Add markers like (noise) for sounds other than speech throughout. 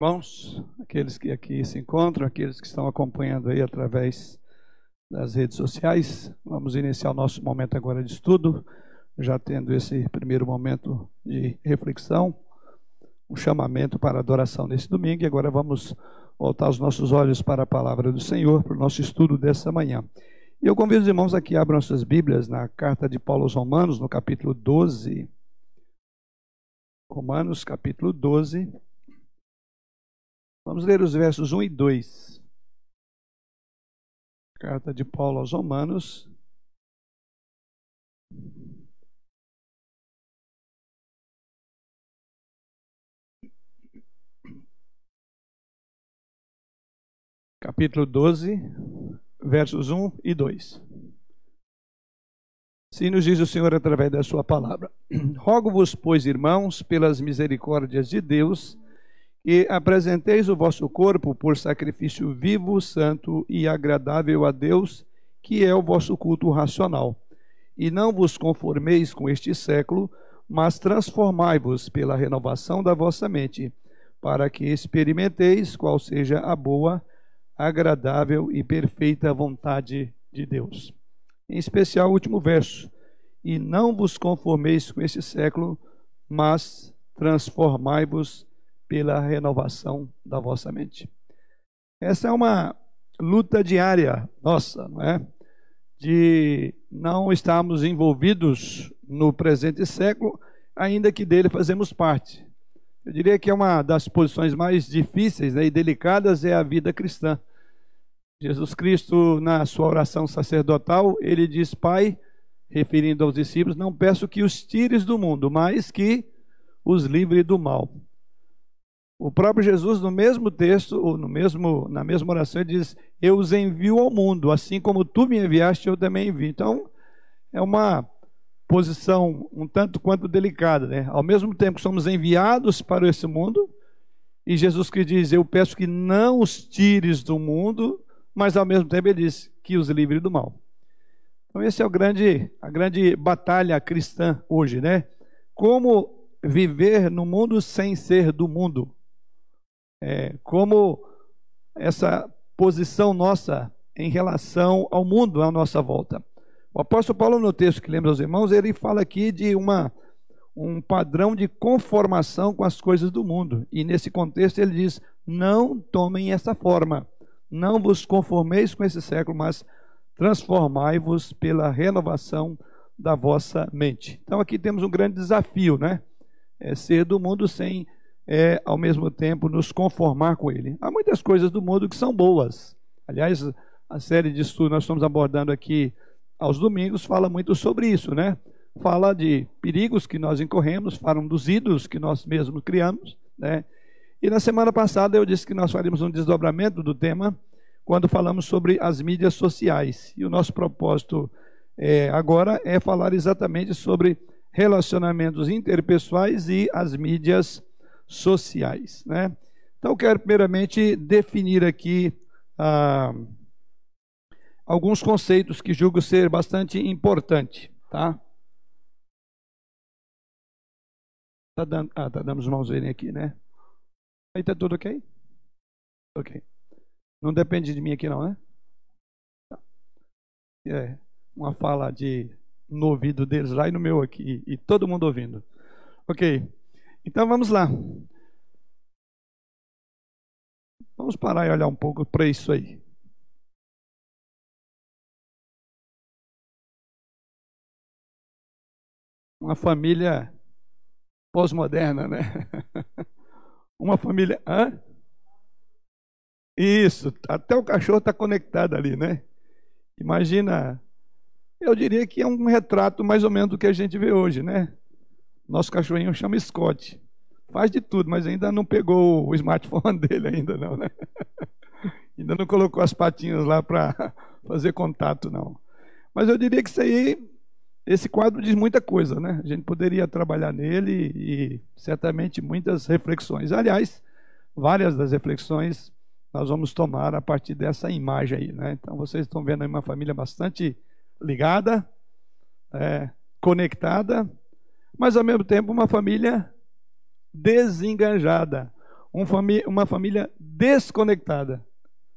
Irmãos, aqueles que aqui se encontram, aqueles que estão acompanhando aí através das redes sociais, vamos iniciar o nosso momento agora de estudo, já tendo esse primeiro momento de reflexão, um chamamento para adoração nesse domingo, e agora vamos voltar os nossos olhos para a palavra do Senhor, para o nosso estudo dessa manhã. E eu convido os irmãos aqui, abram suas Bíblias na carta de Paulo aos Romanos, no capítulo 12. Romanos, capítulo 12. Vamos ler os versos 1 e 2. Carta de Paulo aos Romanos. Capítulo 12, versos 1 e 2. Assim nos diz o Senhor através da sua palavra. (clears throat) Rogo-vos, pois, irmãos, pelas misericórdias de Deus, e apresenteis o vosso corpo por sacrifício vivo, santo e agradável a Deus, que é o vosso culto racional. E não vos conformeis com este século, mas transformai-vos pela renovação da vossa mente, para que experimenteis qual seja a boa, agradável e perfeita vontade de Deus. Em especial o último verso. E não vos conformeis com este século, mas transformai-vos pela renovação da vossa mente. Essa é uma luta diária nossa, não é? De não estarmos envolvidos no presente século, ainda que dele fazemos parte. Eu diria que é uma das posições mais difíceis né, e delicadas é a vida cristã. Jesus Cristo, na sua oração sacerdotal, ele diz: Pai, referindo aos discípulos, não peço que os tires do mundo, mas que os livre do mal. O próprio Jesus, no mesmo texto, ou no mesmo, na mesma oração, ele diz: Eu os envio ao mundo, assim como tu me enviaste, eu também envio. Então, é uma posição um tanto quanto delicada, né? Ao mesmo tempo que somos enviados para esse mundo, e Jesus que diz: Eu peço que não os tires do mundo, mas ao mesmo tempo ele diz que os livre do mal. Então, esse é o grande, a grande batalha cristã hoje, né? Como viver no mundo sem ser do mundo é, como essa posição nossa em relação ao mundo à nossa volta. O apóstolo Paulo, no texto que lemos aos irmãos, ele fala aqui de uma, um padrão de conformação com as coisas do mundo. E nesse contexto ele diz: não tomem essa forma, não vos conformeis com esse século, mas transformai-vos pela renovação da vossa mente. Então aqui temos um grande desafio, né? É ser do mundo sem é, ao mesmo tempo, nos conformar com Ele. Há muitas coisas do mundo que são boas. Aliás, a série de estudos nós estamos abordando aqui aos domingos fala muito sobre isso, né? Fala de perigos que nós incorremos, falam dos ídolos que nós mesmos criamos, né? E na semana passada eu disse que nós faríamos um desdobramento do tema quando falamos sobre as mídias sociais. E o nosso propósito é, agora é falar exatamente sobre relacionamentos interpessoais e as mídias sociais. Né? Então, quero primeiramente definir aqui ah, alguns conceitos que julgo ser bastante importante. Tá? Tá dando, ah, tá dando os mãos aqui, né? Aí tá tudo ok? Ok. Não depende de mim aqui não, né? Tá. É uma fala de no ouvido deles lá e no meu aqui e todo mundo ouvindo. Ok. Então vamos lá. Vamos parar e olhar um pouco para isso aí. Uma família pós-moderna, né? (laughs) Uma família. Hã? Isso, até o cachorro está conectado ali, né? Imagina, eu diria que é um retrato mais ou menos do que a gente vê hoje, né? Nosso cachorrinho chama Scott. Faz de tudo, mas ainda não pegou o smartphone (laughs) dele ainda não, né? (laughs) ainda não colocou as patinhas lá para (laughs) fazer contato, não. Mas eu diria que isso aí, esse quadro diz muita coisa, né? A gente poderia trabalhar nele e certamente muitas reflexões. Aliás, várias das reflexões nós vamos tomar a partir dessa imagem aí, né? Então vocês estão vendo aí uma família bastante ligada, é, conectada, mas ao mesmo tempo uma família desenganjada. fami uma família desconectada.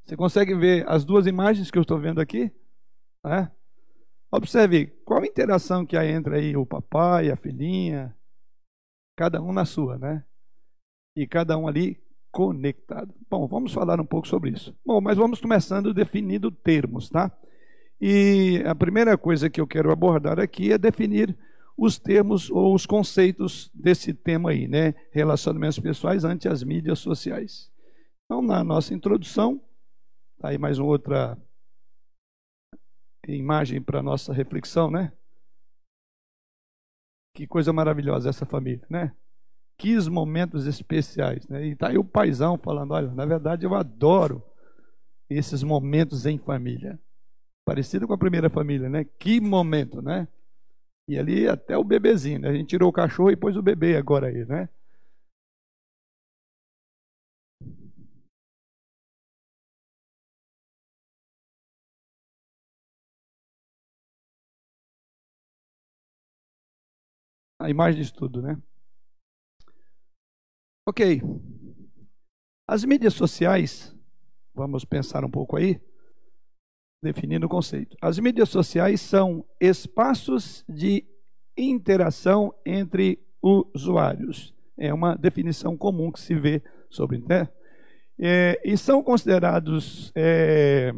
Você consegue ver as duas imagens que eu estou vendo aqui? É? Observe qual a interação que há entre aí o papai, a filhinha, cada um na sua, né? E cada um ali conectado. Bom, vamos falar um pouco sobre isso. Bom, mas vamos começando definindo termos, tá? E a primeira coisa que eu quero abordar aqui é definir os termos ou os conceitos desse tema aí, né? Relacionamentos pessoais ante as mídias sociais. Então, na nossa introdução, tá aí mais uma outra imagem para nossa reflexão, né? Que coisa maravilhosa essa família, né? Que momentos especiais, né? E tá aí o paizão falando, olha, na verdade eu adoro esses momentos em família. Parecido com a primeira família, né? Que momento, né? E ali até o bebezinho, né? A gente tirou o cachorro e pôs o bebê agora aí, né? a imagem de tudo, né? Ok. As mídias sociais, vamos pensar um pouco aí, definindo o conceito. As mídias sociais são espaços de interação entre usuários. É uma definição comum que se vê sobre né? É, e são considerados é,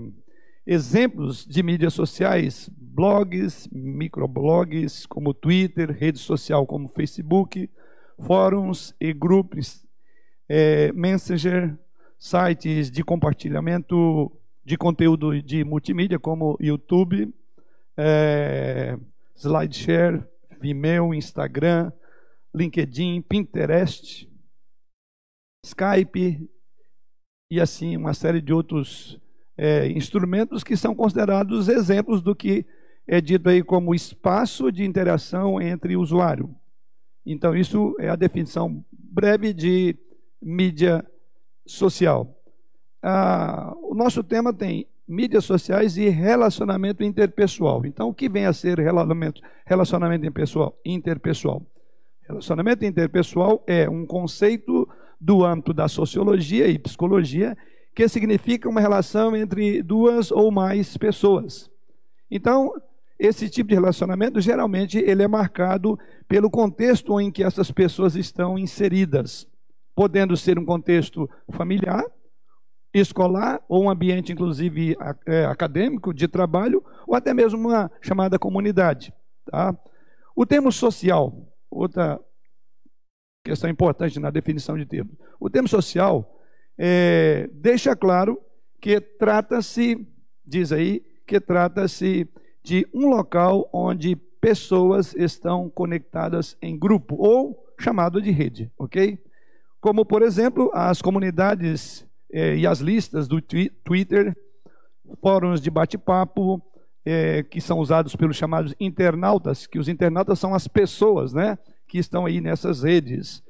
exemplos de mídias sociais blogs, microblogs como Twitter, rede social como Facebook, fóruns e grupos, é, Messenger, sites de compartilhamento de conteúdo de multimídia como YouTube, é, SlideShare, Vimeo, Instagram, LinkedIn, Pinterest, Skype e assim uma série de outros é, instrumentos que são considerados exemplos do que é dito aí como espaço de interação entre usuário. Então, isso é a definição breve de mídia social. Ah, o nosso tema tem mídias sociais e relacionamento interpessoal. Então, o que vem a ser relacionamento, relacionamento interpessoal? interpessoal? Relacionamento interpessoal é um conceito do âmbito da sociologia e psicologia que significa uma relação entre duas ou mais pessoas. Então, esse tipo de relacionamento, geralmente, ele é marcado pelo contexto em que essas pessoas estão inseridas, podendo ser um contexto familiar, escolar, ou um ambiente, inclusive, é, acadêmico, de trabalho, ou até mesmo uma chamada comunidade. Tá? O termo social, outra questão importante na definição de termo. O termo social é, deixa claro que trata-se, diz aí, que trata-se de um local onde pessoas estão conectadas em grupo ou chamado de rede, ok? Como, por exemplo, as comunidades eh, e as listas do Twitter, fóruns de bate-papo, eh, que são usados pelos chamados internautas, que os internautas são as pessoas, né, que estão aí nessas redes.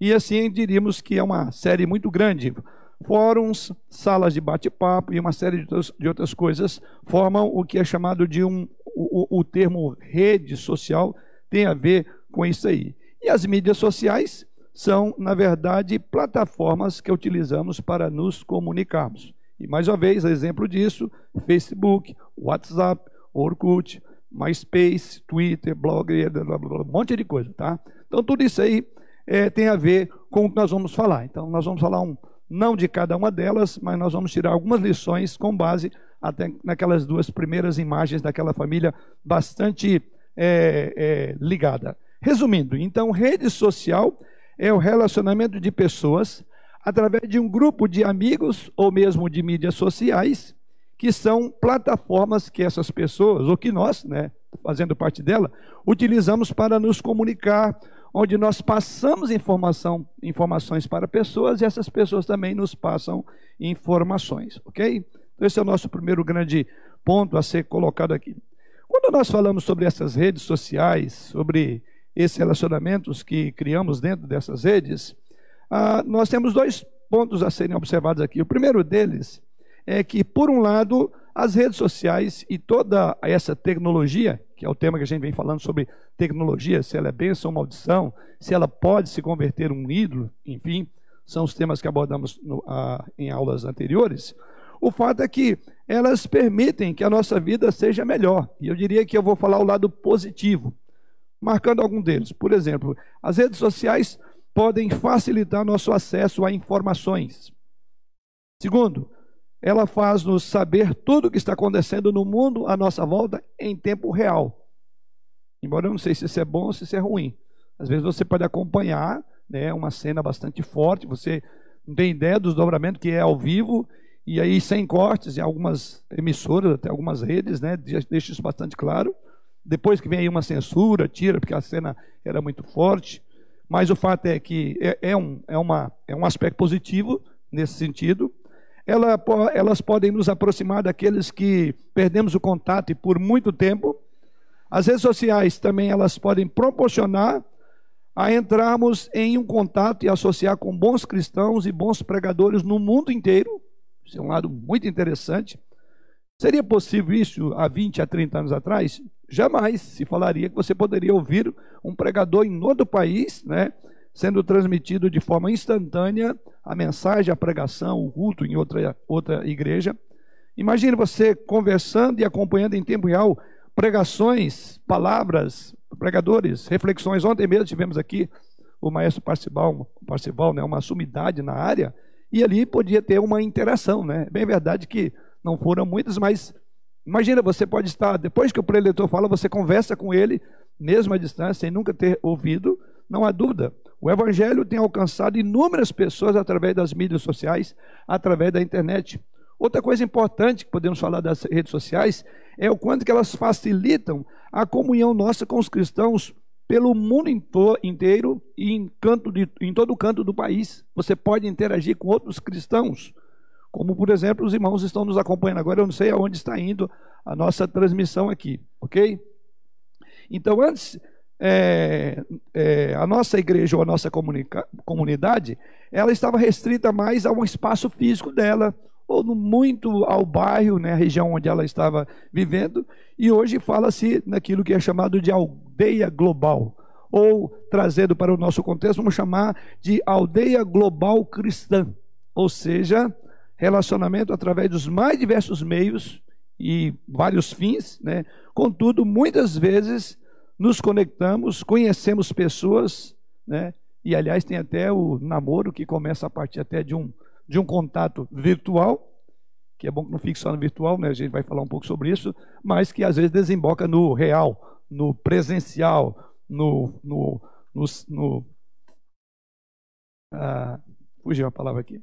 E assim diríamos que é uma série muito grande fóruns, salas de bate-papo e uma série de outras, de outras, coisas formam o que é chamado de um. O, o, termo rede social tem a ver com isso aí. E as mídias sociais são, na verdade, plataformas que utilizamos para nos comunicarmos. E mais uma vez, exemplo disso: Facebook, WhatsApp, Orkut, MySpace, Twitter, blog, um monte de coisa, tá? Então, tudo isso aí é, tem a ver com o que nós vamos falar. Então, nós vamos falar um, não de cada uma delas, mas nós vamos tirar algumas lições com base até naquelas duas primeiras imagens daquela família bastante é, é, ligada. Resumindo, então, rede social é o relacionamento de pessoas através de um grupo de amigos ou mesmo de mídias sociais, que são plataformas que essas pessoas, ou que nós, né, fazendo parte dela, utilizamos para nos comunicar, onde nós passamos informação, informações para pessoas e essas pessoas também nos passam informações, ok? Então, esse é o nosso primeiro grande ponto a ser colocado aqui. Quando nós falamos sobre essas redes sociais, sobre esses relacionamentos que criamos dentro dessas redes, ah, nós temos dois pontos a serem observados aqui. O primeiro deles é que, por um lado, as redes sociais e toda essa tecnologia, que é o tema que a gente vem falando sobre tecnologia, se ela é bênção ou maldição, se ela pode se converter em um ídolo, enfim, são os temas que abordamos no, a, em aulas anteriores. O fato é que elas permitem que a nossa vida seja melhor. E eu diria que eu vou falar o lado positivo, marcando algum deles. Por exemplo, as redes sociais podem facilitar nosso acesso a informações. Segundo, ela faz-nos saber tudo o que está acontecendo no mundo à nossa volta em tempo real. Embora eu não sei se isso é bom ou se isso é ruim. Às vezes você pode acompanhar né, uma cena bastante forte, você não tem ideia dos dobramentos que é ao vivo, e aí sem cortes em algumas emissoras, até algumas redes, né, deixa isso bastante claro. Depois que vem aí uma censura, tira, porque a cena era muito forte. Mas o fato é que é, é um, é, uma, é um aspecto positivo nesse sentido. Ela, elas podem nos aproximar daqueles que perdemos o contato por muito tempo. As redes sociais também elas podem proporcionar a entrarmos em um contato e associar com bons cristãos e bons pregadores no mundo inteiro. Isso é um lado muito interessante. Seria possível isso há 20 a 30 anos atrás? Jamais se falaria que você poderia ouvir um pregador em outro país, né, sendo transmitido de forma instantânea a mensagem, a pregação, o culto em outra, outra igreja. Imagine você conversando e acompanhando em tempo real pregações, palavras, pregadores, reflexões. Ontem mesmo tivemos aqui o maestro Parcival, Parcival né, uma sumidade na área, e ali podia ter uma interação. Né? Bem verdade que não foram muitas, mas imagina, você pode estar, depois que o preletor fala, você conversa com ele, mesmo à distância, sem nunca ter ouvido, não há dúvida. O Evangelho tem alcançado inúmeras pessoas através das mídias sociais, através da internet. Outra coisa importante que podemos falar das redes sociais é o quanto que elas facilitam a comunhão nossa com os cristãos pelo mundo inteiro e em, canto de, em todo canto do país. Você pode interagir com outros cristãos, como por exemplo os irmãos estão nos acompanhando agora. Eu não sei aonde está indo a nossa transmissão aqui, ok? Então, antes é, é, a nossa igreja ou a nossa comunidade, ela estava restrita mais a um espaço físico dela, ou muito ao bairro, né, a região onde ela estava vivendo, e hoje fala-se naquilo que é chamado de aldeia global, ou trazendo para o nosso contexto, vamos chamar de aldeia global cristã, ou seja, relacionamento através dos mais diversos meios e vários fins, né? Contudo, muitas vezes nos conectamos, conhecemos pessoas, né? E aliás tem até o namoro que começa a partir até de um de um contato virtual, que é bom que não fique só no virtual, né? A gente vai falar um pouco sobre isso, mas que às vezes desemboca no real, no presencial, no no, no, no ah, fugiu a palavra aqui.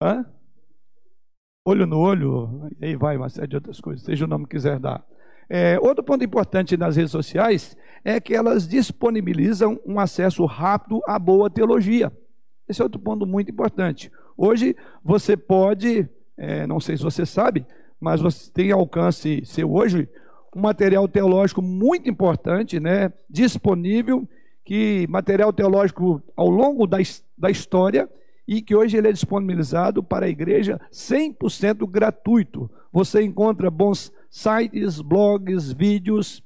Hã? Olho no olho, aí vai uma série de outras coisas, seja o nome que quiser dar. É, outro ponto importante nas redes sociais é que elas disponibilizam um acesso rápido à boa teologia. Esse é outro ponto muito importante. Hoje você pode, é, não sei se você sabe, mas você tem alcance seu hoje um material teológico muito importante, né, disponível, que material teológico ao longo da, da história e que hoje ele é disponibilizado para a igreja 100% gratuito. Você encontra bons sites, blogs, vídeos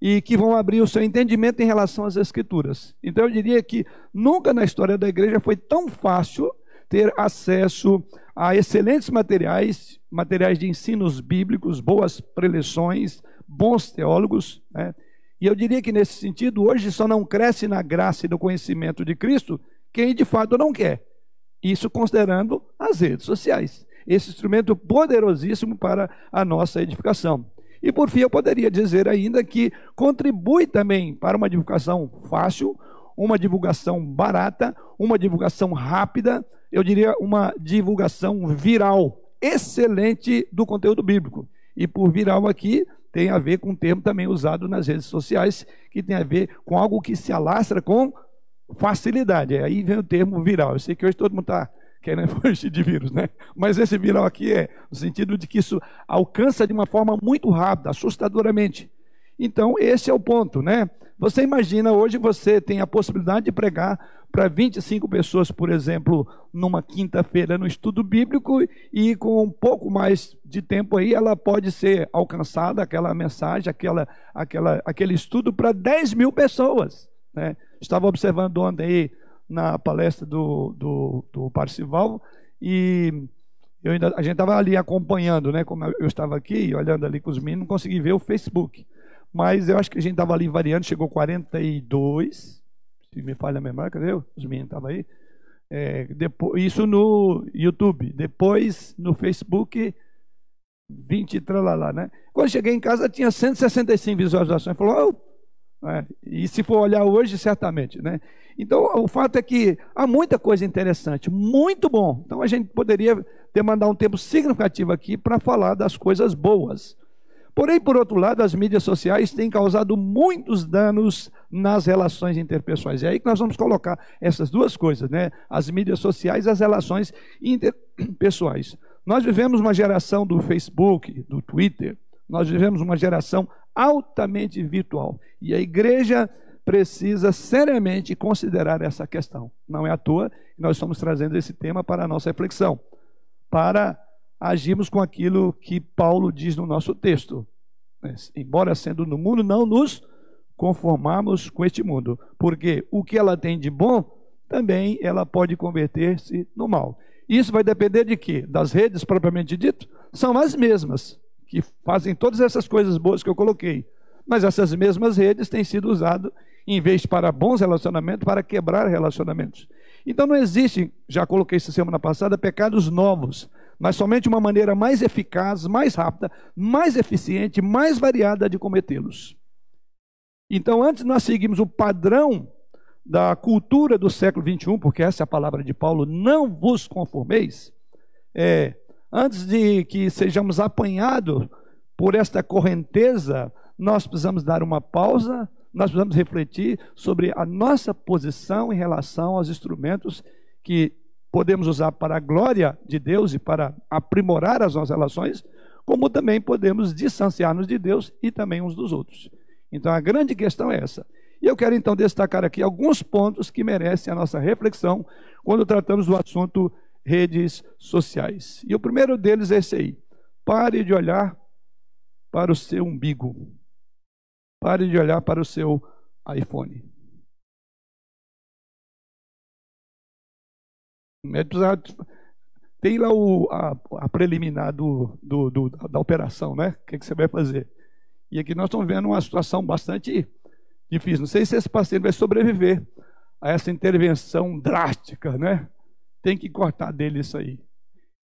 e que vão abrir o seu entendimento em relação às escrituras. Então eu diria que nunca na história da igreja foi tão fácil ter acesso a excelentes materiais, materiais de ensinos bíblicos, boas preleções, bons teólogos, né? E eu diria que nesse sentido, hoje só não cresce na graça e no conhecimento de Cristo quem de fato não quer. Isso considerando as redes sociais esse instrumento poderosíssimo para a nossa edificação. E por fim, eu poderia dizer ainda que contribui também para uma divulgação fácil, uma divulgação barata, uma divulgação rápida, eu diria uma divulgação viral, excelente do conteúdo bíblico. E por viral aqui, tem a ver com um termo também usado nas redes sociais, que tem a ver com algo que se alastra com facilidade. Aí vem o termo viral. Eu sei que hoje todo mundo está querendo (laughs) fugir de vírus, né? Mas esse viral aqui é no sentido de que isso alcança de uma forma muito rápida, assustadoramente. Então, esse é o ponto, né? Você imagina, hoje você tem a possibilidade de pregar para 25 pessoas, por exemplo, numa quinta-feira no estudo bíblico, e com um pouco mais de tempo aí, ela pode ser alcançada, aquela mensagem, aquela, aquela, aquele estudo, para 10 mil pessoas. Né? Estava observando ontem na palestra do, do, do Parcival e eu ainda, a gente estava ali acompanhando, né? Como eu estava aqui, olhando ali com os meninos, não consegui ver o Facebook. Mas eu acho que a gente estava ali variando, chegou 42, se me falha a memória, cadê? Os meninos estavam aí. É, depois, isso no YouTube. Depois no Facebook, 20 tralalá, né? Quando cheguei em casa tinha 165 visualizações. Falou, oh! É, e se for olhar hoje, certamente, né? Então, o fato é que há muita coisa interessante, muito bom. Então, a gente poderia demandar um tempo significativo aqui para falar das coisas boas. Porém, por outro lado, as mídias sociais têm causado muitos danos nas relações interpessoais. É aí que nós vamos colocar essas duas coisas, né? As mídias sociais e as relações interpessoais. Nós vivemos uma geração do Facebook, do Twitter, nós vivemos uma geração altamente virtual. E a igreja precisa seriamente considerar essa questão. Não é à toa que nós estamos trazendo esse tema para a nossa reflexão, para agirmos com aquilo que Paulo diz no nosso texto. Embora sendo no mundo, não nos conformarmos com este mundo, porque o que ela tem de bom, também ela pode converter-se no mal. Isso vai depender de quê? Das redes propriamente dito? São as mesmas que fazem todas essas coisas boas que eu coloquei. Mas essas mesmas redes têm sido usadas, em vez para bons relacionamentos, para quebrar relacionamentos. Então não existe, já coloquei isso semana passada, pecados novos, mas somente uma maneira mais eficaz, mais rápida, mais eficiente, mais variada de cometê-los. Então, antes nós seguimos o padrão da cultura do século 21, porque essa é a palavra de Paulo, não vos conformeis, é, antes de que sejamos apanhados por esta correnteza, nós precisamos dar uma pausa, nós precisamos refletir sobre a nossa posição em relação aos instrumentos que podemos usar para a glória de Deus e para aprimorar as nossas relações, como também podemos distanciar-nos de Deus e também uns dos outros. Então a grande questão é essa. E eu quero então destacar aqui alguns pontos que merecem a nossa reflexão quando tratamos do assunto redes sociais. E o primeiro deles é esse aí. Pare de olhar para o seu umbigo. Pare de olhar para o seu iPhone. Tem lá o, a, a preliminar do, do, do, da operação, né? O que, que você vai fazer? E aqui nós estamos vendo uma situação bastante difícil. Não sei se esse paciente vai sobreviver a essa intervenção drástica, né? Tem que cortar dele isso aí.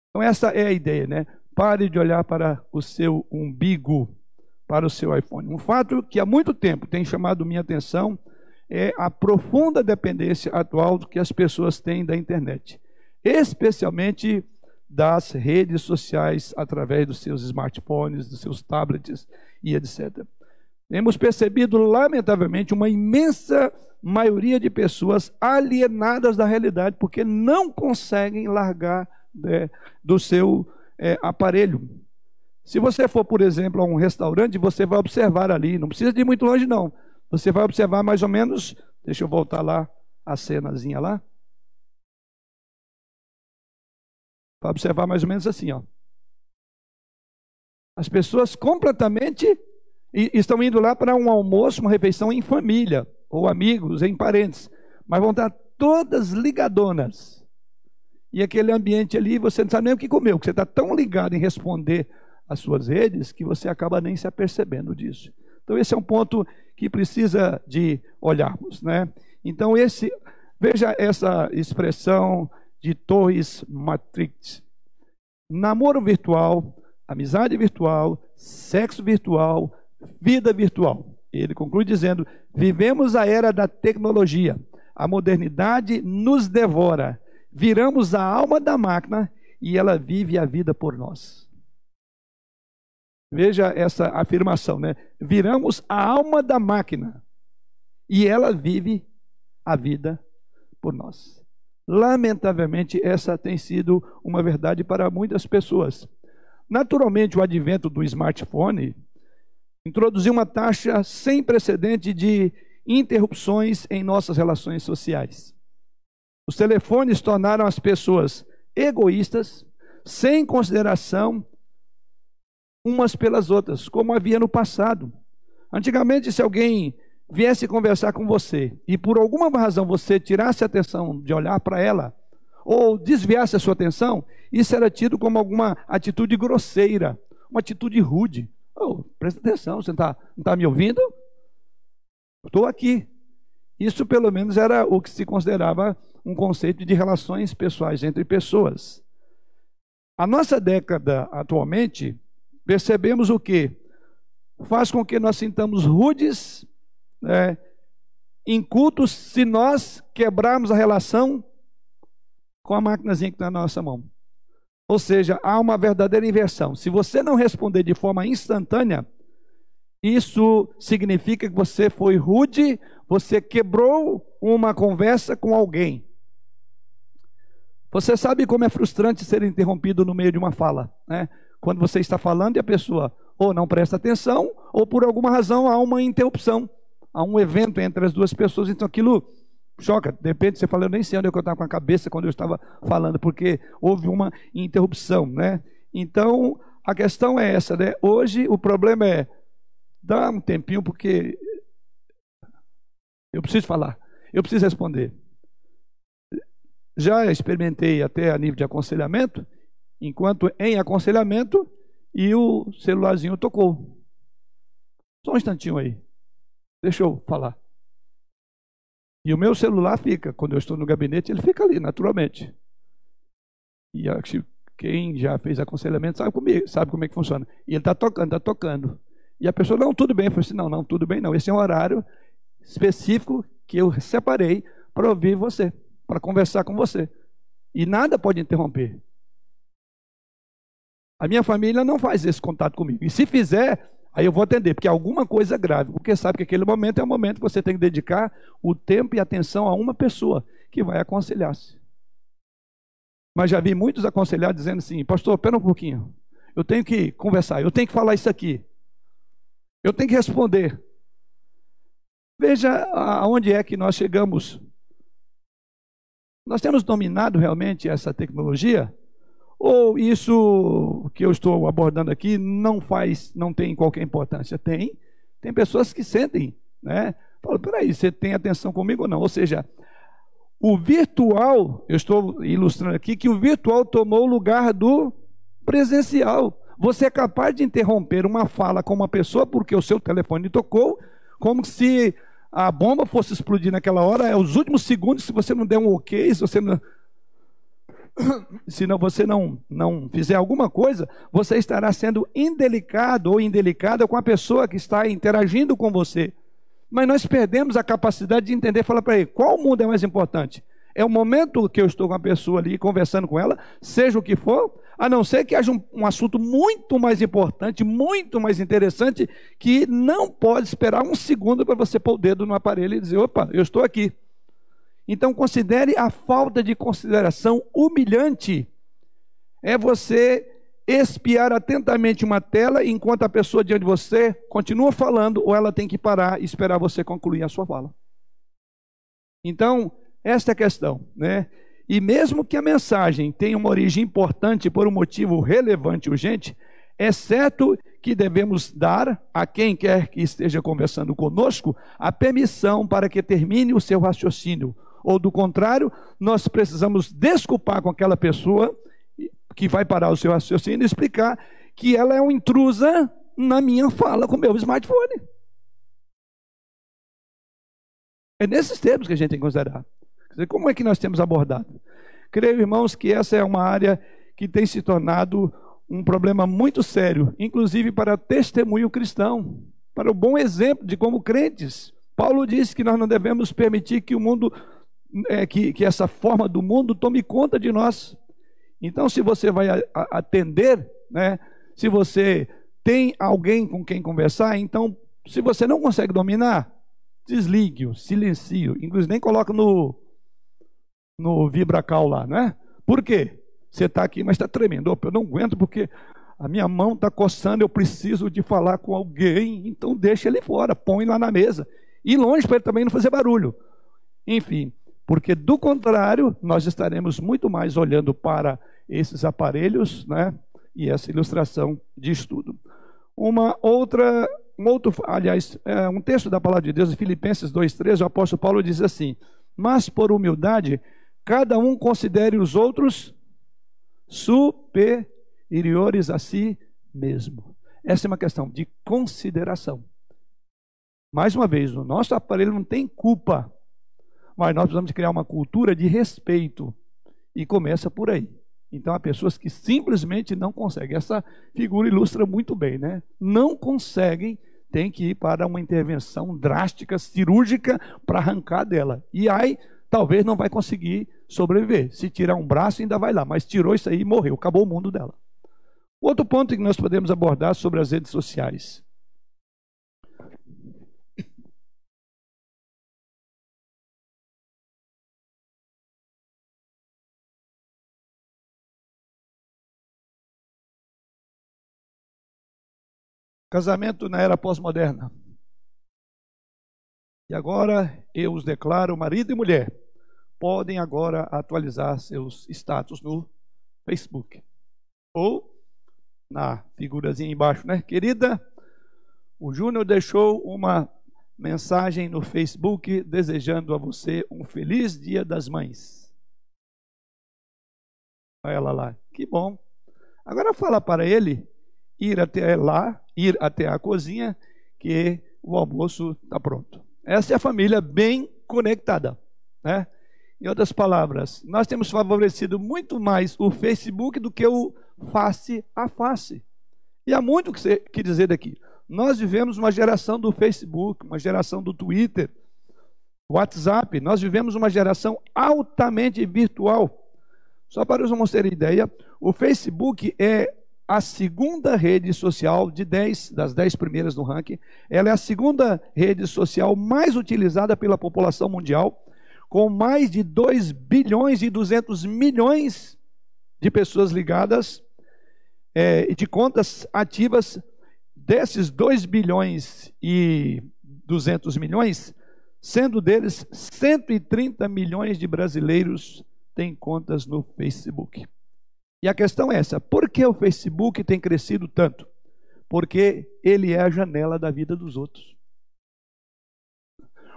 Então essa é a ideia, né? Pare de olhar para o seu umbigo, para o seu iPhone. Um fato que há muito tempo tem chamado minha atenção é a profunda dependência atual que as pessoas têm da internet, especialmente das redes sociais através dos seus smartphones, dos seus tablets e etc. Temos percebido, lamentavelmente, uma imensa maioria de pessoas alienadas da realidade, porque não conseguem largar né, do seu é, aparelho. Se você for, por exemplo, a um restaurante, você vai observar ali, não precisa de ir muito longe, não. Você vai observar mais ou menos, deixa eu voltar lá, a cenazinha lá. Vai observar mais ou menos assim, ó. As pessoas completamente estão indo lá para um almoço, uma refeição em família, ou amigos, em parentes, mas vão estar todas ligadonas. E aquele ambiente ali, você não sabe nem o que comeu, porque você está tão ligado em responder às suas redes que você acaba nem se apercebendo disso. Então, esse é um ponto que precisa de olharmos. Né? Então, esse, veja essa expressão de Torres Matrix. Namoro virtual amizade virtual, sexo virtual, vida virtual. Ele conclui dizendo: vivemos a era da tecnologia, a modernidade nos devora, viramos a alma da máquina e ela vive a vida por nós. Veja essa afirmação, né? Viramos a alma da máquina e ela vive a vida por nós. Lamentavelmente, essa tem sido uma verdade para muitas pessoas. Naturalmente, o advento do smartphone introduziu uma taxa sem precedente de interrupções em nossas relações sociais. Os telefones tornaram as pessoas egoístas, sem consideração umas pelas outras, como havia no passado. Antigamente, se alguém viesse conversar com você e por alguma razão você tirasse a atenção de olhar para ela ou desviasse a sua atenção, isso era tido como alguma atitude grosseira, uma atitude rude. Oh, presta atenção, você não está tá me ouvindo? Estou aqui. Isso, pelo menos, era o que se considerava um conceito de relações pessoais entre pessoas. A nossa década atualmente, percebemos o que? Faz com que nós sintamos rudes, né, incultos, se nós quebrarmos a relação com a maquinazinha que está na nossa mão. Ou seja, há uma verdadeira inversão. Se você não responder de forma instantânea, isso significa que você foi rude, você quebrou uma conversa com alguém. Você sabe como é frustrante ser interrompido no meio de uma fala, né? Quando você está falando e a pessoa ou não presta atenção, ou por alguma razão há uma interrupção, há um evento entre as duas pessoas, então aquilo choca. De repente você fala, eu nem sei onde eu estava com a cabeça quando eu estava falando, porque houve uma interrupção, né? Então, a questão é essa, né? Hoje o problema é dá um tempinho porque eu preciso falar, eu preciso responder. Já experimentei até a nível de aconselhamento, enquanto em aconselhamento e o celularzinho tocou. Só um instantinho aí. Deixa eu falar. E o meu celular fica, quando eu estou no gabinete, ele fica ali, naturalmente. E quem já fez aconselhamento sabe, comigo, sabe como é que funciona. E ele está tocando, está tocando. E a pessoa, não, tudo bem. Eu falei assim, não, não, tudo bem não. Esse é um horário específico que eu separei para ouvir você, para conversar com você. E nada pode interromper. A minha família não faz esse contato comigo. E se fizer, Aí eu vou atender, porque é alguma coisa grave, porque sabe que aquele momento é o momento que você tem que dedicar o tempo e atenção a uma pessoa que vai aconselhar-se. Mas já vi muitos aconselhados dizendo assim: Pastor, espera um pouquinho, eu tenho que conversar, eu tenho que falar isso aqui, eu tenho que responder. Veja aonde é que nós chegamos. Nós temos dominado realmente essa tecnologia ou isso que eu estou abordando aqui não faz, não tem qualquer importância? Tem. Tem pessoas que sentem, né? Falam, peraí, você tem atenção comigo ou não? Ou seja, o virtual, eu estou ilustrando aqui, que o virtual tomou o lugar do presencial. Você é capaz de interromper uma fala com uma pessoa porque o seu telefone tocou, como se a bomba fosse explodir naquela hora, é os últimos segundos, se você não der um ok, se você não, (coughs) se não, você não, não fizer alguma coisa, você estará sendo indelicado ou indelicada com a pessoa que está interagindo com você. Mas nós perdemos a capacidade de entender, falar para ele, qual mundo é mais importante? É o momento que eu estou com a pessoa ali conversando com ela, seja o que for, a não ser que haja um, um assunto muito mais importante, muito mais interessante, que não pode esperar um segundo para você pôr o dedo no aparelho e dizer: opa, eu estou aqui. Então considere a falta de consideração humilhante. É você espiar atentamente uma tela enquanto a pessoa diante de você continua falando ou ela tem que parar e esperar você concluir a sua fala. Então, esta é a questão, né? E mesmo que a mensagem tenha uma origem importante por um motivo relevante e urgente, é certo que devemos dar a quem quer que esteja conversando conosco a permissão para que termine o seu raciocínio, ou do contrário, nós precisamos desculpar com aquela pessoa que vai parar o seu raciocínio e explicar que ela é uma intrusa na minha fala com o meu smartphone. É nesses termos que a gente tem que considerar. Como é que nós temos abordado? Creio, irmãos, que essa é uma área que tem se tornado um problema muito sério, inclusive para testemunho cristão, para o bom exemplo de como crentes. Paulo disse que nós não devemos permitir que o mundo é, que, que essa forma do mundo tome conta de nós. Então, se você vai atender, né, se você tem alguém com quem conversar, então, se você não consegue dominar, desligue-o, silencie-o, inclusive nem coloca no, no vibracal lá, né? Por quê? Você está aqui, mas está tremendo. Eu não aguento porque a minha mão está coçando, eu preciso de falar com alguém, então deixa ele fora, põe lá na mesa. E longe para ele também não fazer barulho. Enfim, porque do contrário, nós estaremos muito mais olhando para esses aparelhos, né? E essa ilustração de estudo. Uma outra um outro, aliás, é, um texto da palavra de Deus, em Filipenses 2,13, o apóstolo Paulo diz assim: Mas por humildade, cada um considere os outros superiores a si mesmo. Essa é uma questão de consideração. Mais uma vez, o nosso aparelho não tem culpa, mas nós precisamos criar uma cultura de respeito. E começa por aí. Então há pessoas que simplesmente não conseguem. Essa figura ilustra muito bem, né? Não conseguem, tem que ir para uma intervenção drástica, cirúrgica, para arrancar dela. E aí, talvez não vai conseguir sobreviver. Se tirar um braço, ainda vai lá, mas tirou isso aí e morreu, acabou o mundo dela. Outro ponto que nós podemos abordar sobre as redes sociais. Casamento na era pós-moderna. E agora eu os declaro marido e mulher. Podem agora atualizar seus status no Facebook. Ou na figurazinha embaixo, né? Querida, o Júnior deixou uma mensagem no Facebook desejando a você um feliz Dia das Mães. Olha ela lá, que bom. Agora fala para ele ir até lá, ir até a cozinha, que o almoço está pronto. Essa é a família bem conectada, né? Em outras palavras, nós temos favorecido muito mais o Facebook do que o face a face. E há muito que, que dizer daqui. Nós vivemos uma geração do Facebook, uma geração do Twitter, WhatsApp. Nós vivemos uma geração altamente virtual. Só para irmãos terem ideia, o Facebook é a segunda rede social de 10, das 10 primeiras no ranking. Ela é a segunda rede social mais utilizada pela população mundial, com mais de 2 bilhões e 200 milhões de pessoas ligadas é, de contas ativas. Desses 2 bilhões e 200 milhões, sendo deles 130 milhões de brasileiros têm contas no Facebook. E a questão é essa: por que o Facebook tem crescido tanto? Porque ele é a janela da vida dos outros.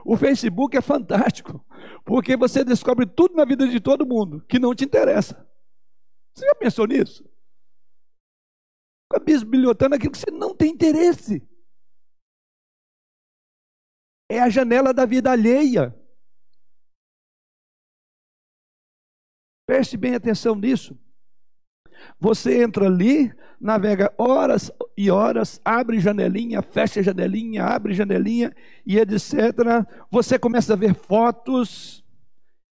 O Facebook é fantástico, porque você descobre tudo na vida de todo mundo que não te interessa. Você já pensou nisso? Fica bisbilhotando aquilo que você não tem interesse. É a janela da vida alheia. Preste bem atenção nisso. Você entra ali, navega horas e horas, abre janelinha, fecha janelinha, abre janelinha e etc. Você começa a ver fotos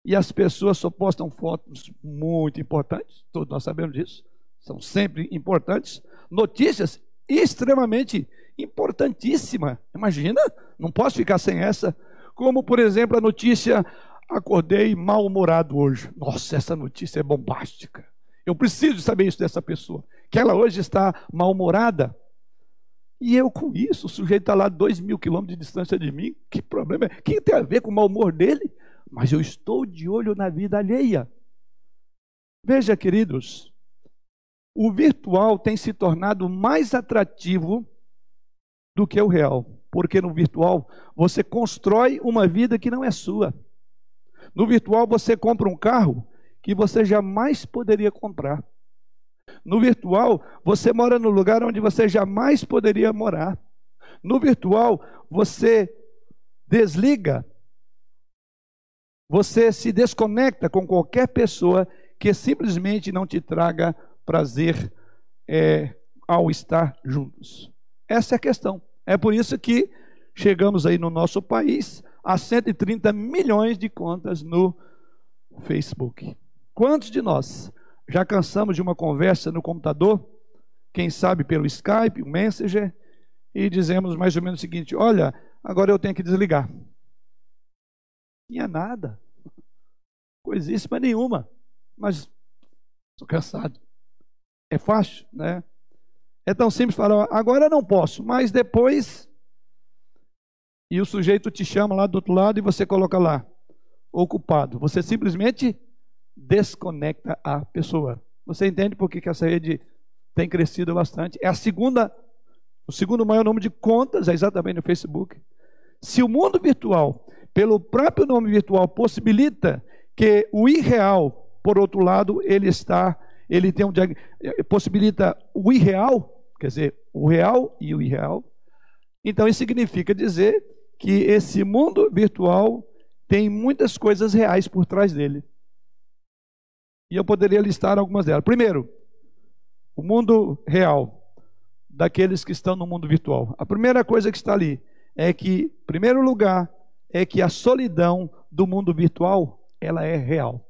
e as pessoas só postam fotos muito importantes, todos nós sabemos disso, são sempre importantes. Notícias extremamente importantíssima. Imagina, não posso ficar sem essa. Como, por exemplo, a notícia: acordei mal-humorado hoje. Nossa, essa notícia é bombástica. Eu preciso saber isso dessa pessoa. Que ela hoje está mal-humorada. E eu com isso, o sujeito está lá dois mil quilômetros de distância de mim. Que problema é? O que tem a ver com o mau humor dele? Mas eu estou de olho na vida alheia. Veja, queridos, o virtual tem se tornado mais atrativo do que o real. Porque no virtual você constrói uma vida que não é sua. No virtual você compra um carro que você jamais poderia comprar. No virtual, você mora no lugar onde você jamais poderia morar. No virtual, você desliga, você se desconecta com qualquer pessoa que simplesmente não te traga prazer é, ao estar juntos. Essa é a questão. É por isso que chegamos aí no nosso país a 130 milhões de contas no Facebook. Quantos de nós já cansamos de uma conversa no computador, quem sabe pelo Skype, o Messenger, e dizemos mais ou menos o seguinte: olha, agora eu tenho que desligar. Não tinha nada, coisíssima nenhuma, mas estou cansado. É fácil, né? É tão simples falar, agora não posso, mas depois. E o sujeito te chama lá do outro lado e você coloca lá, ocupado. Você simplesmente desconecta a pessoa. Você entende por que, que essa rede tem crescido bastante? É a segunda o segundo maior número de contas é exatamente no Facebook. Se o mundo virtual, pelo próprio nome virtual, possibilita que o irreal, por outro lado, ele está, ele tem um possibilita o irreal, quer dizer, o real e o irreal. Então isso significa dizer que esse mundo virtual tem muitas coisas reais por trás dele. E eu poderia listar algumas delas. Primeiro, o mundo real daqueles que estão no mundo virtual. A primeira coisa que está ali é que, em primeiro lugar, é que a solidão do mundo virtual, ela é real.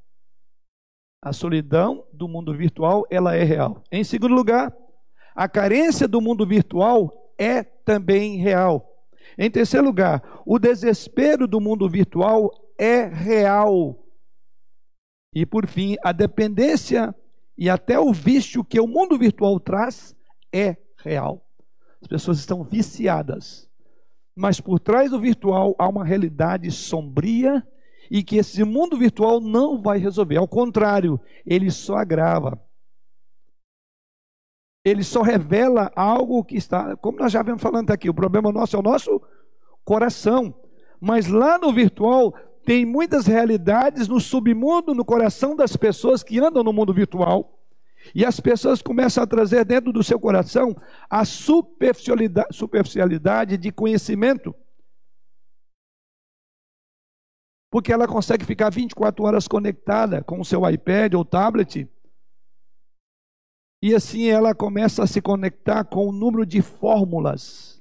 A solidão do mundo virtual, ela é real. Em segundo lugar, a carência do mundo virtual é também real. Em terceiro lugar, o desespero do mundo virtual é real. E por fim, a dependência e até o vício que o mundo virtual traz é real. As pessoas estão viciadas. Mas por trás do virtual há uma realidade sombria e que esse mundo virtual não vai resolver. Ao contrário, ele só agrava. Ele só revela algo que está, como nós já vemos falando aqui, o problema nosso é o nosso coração. Mas lá no virtual tem muitas realidades no submundo, no coração das pessoas que andam no mundo virtual e as pessoas começam a trazer dentro do seu coração a superficialidade, superficialidade de conhecimento. Porque ela consegue ficar 24 horas conectada com o seu iPad ou tablet. E assim ela começa a se conectar com o número de fórmulas.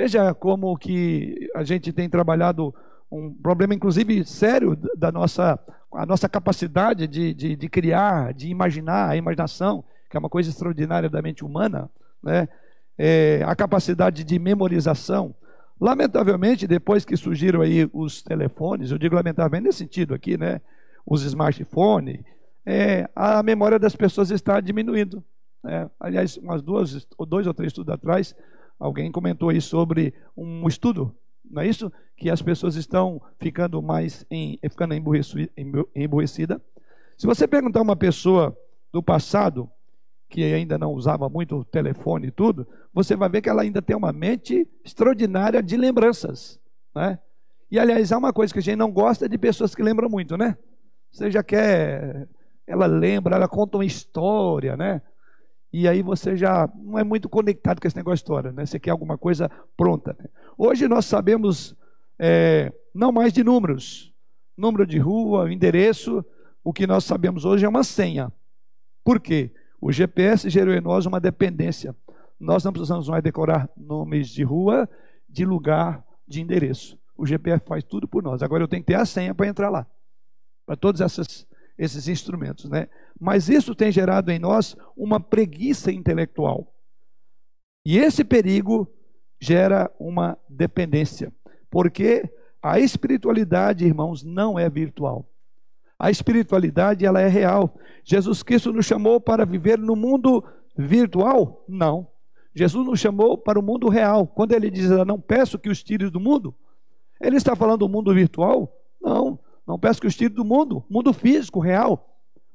Veja como que a gente tem trabalhado um problema, inclusive, sério da nossa, a nossa capacidade de, de, de, criar, de imaginar, a imaginação, que é uma coisa extraordinária da mente humana, né? É, a capacidade de memorização. Lamentavelmente, depois que surgiram aí os telefones, eu digo lamentavelmente nesse sentido aqui, né? Os smartphones, é, a memória das pessoas está diminuindo. Né? Aliás, umas duas, dois ou três estudos atrás, alguém comentou aí sobre um estudo não é isso? Que as pessoas estão ficando mais em, ficando emburrecida. Se você perguntar uma pessoa do passado, que ainda não usava muito telefone e tudo, você vai ver que ela ainda tem uma mente extraordinária de lembranças. Né? E aliás, há uma coisa que a gente não gosta de pessoas que lembram muito, né? Você já quer. Ela lembra, ela conta uma história, né? E aí você já não é muito conectado com esse negócio de história, né? Você quer alguma coisa pronta. Né? Hoje nós sabemos é, não mais de números, número de rua, endereço. O que nós sabemos hoje é uma senha. Por quê? O GPS gerou em nós uma dependência. Nós não precisamos mais decorar nomes de rua, de lugar, de endereço. O GPS faz tudo por nós. Agora eu tenho que ter a senha para entrar lá. Para todos essas, esses instrumentos, né? Mas isso tem gerado em nós uma preguiça intelectual. E esse perigo gera uma dependência, porque a espiritualidade, irmãos, não é virtual. A espiritualidade ela é real. Jesus Cristo nos chamou para viver no mundo virtual? Não. Jesus nos chamou para o mundo real. Quando ele diz, não peço que os tires do mundo, ele está falando do mundo virtual? Não. Não peço que os tire do mundo, mundo físico, real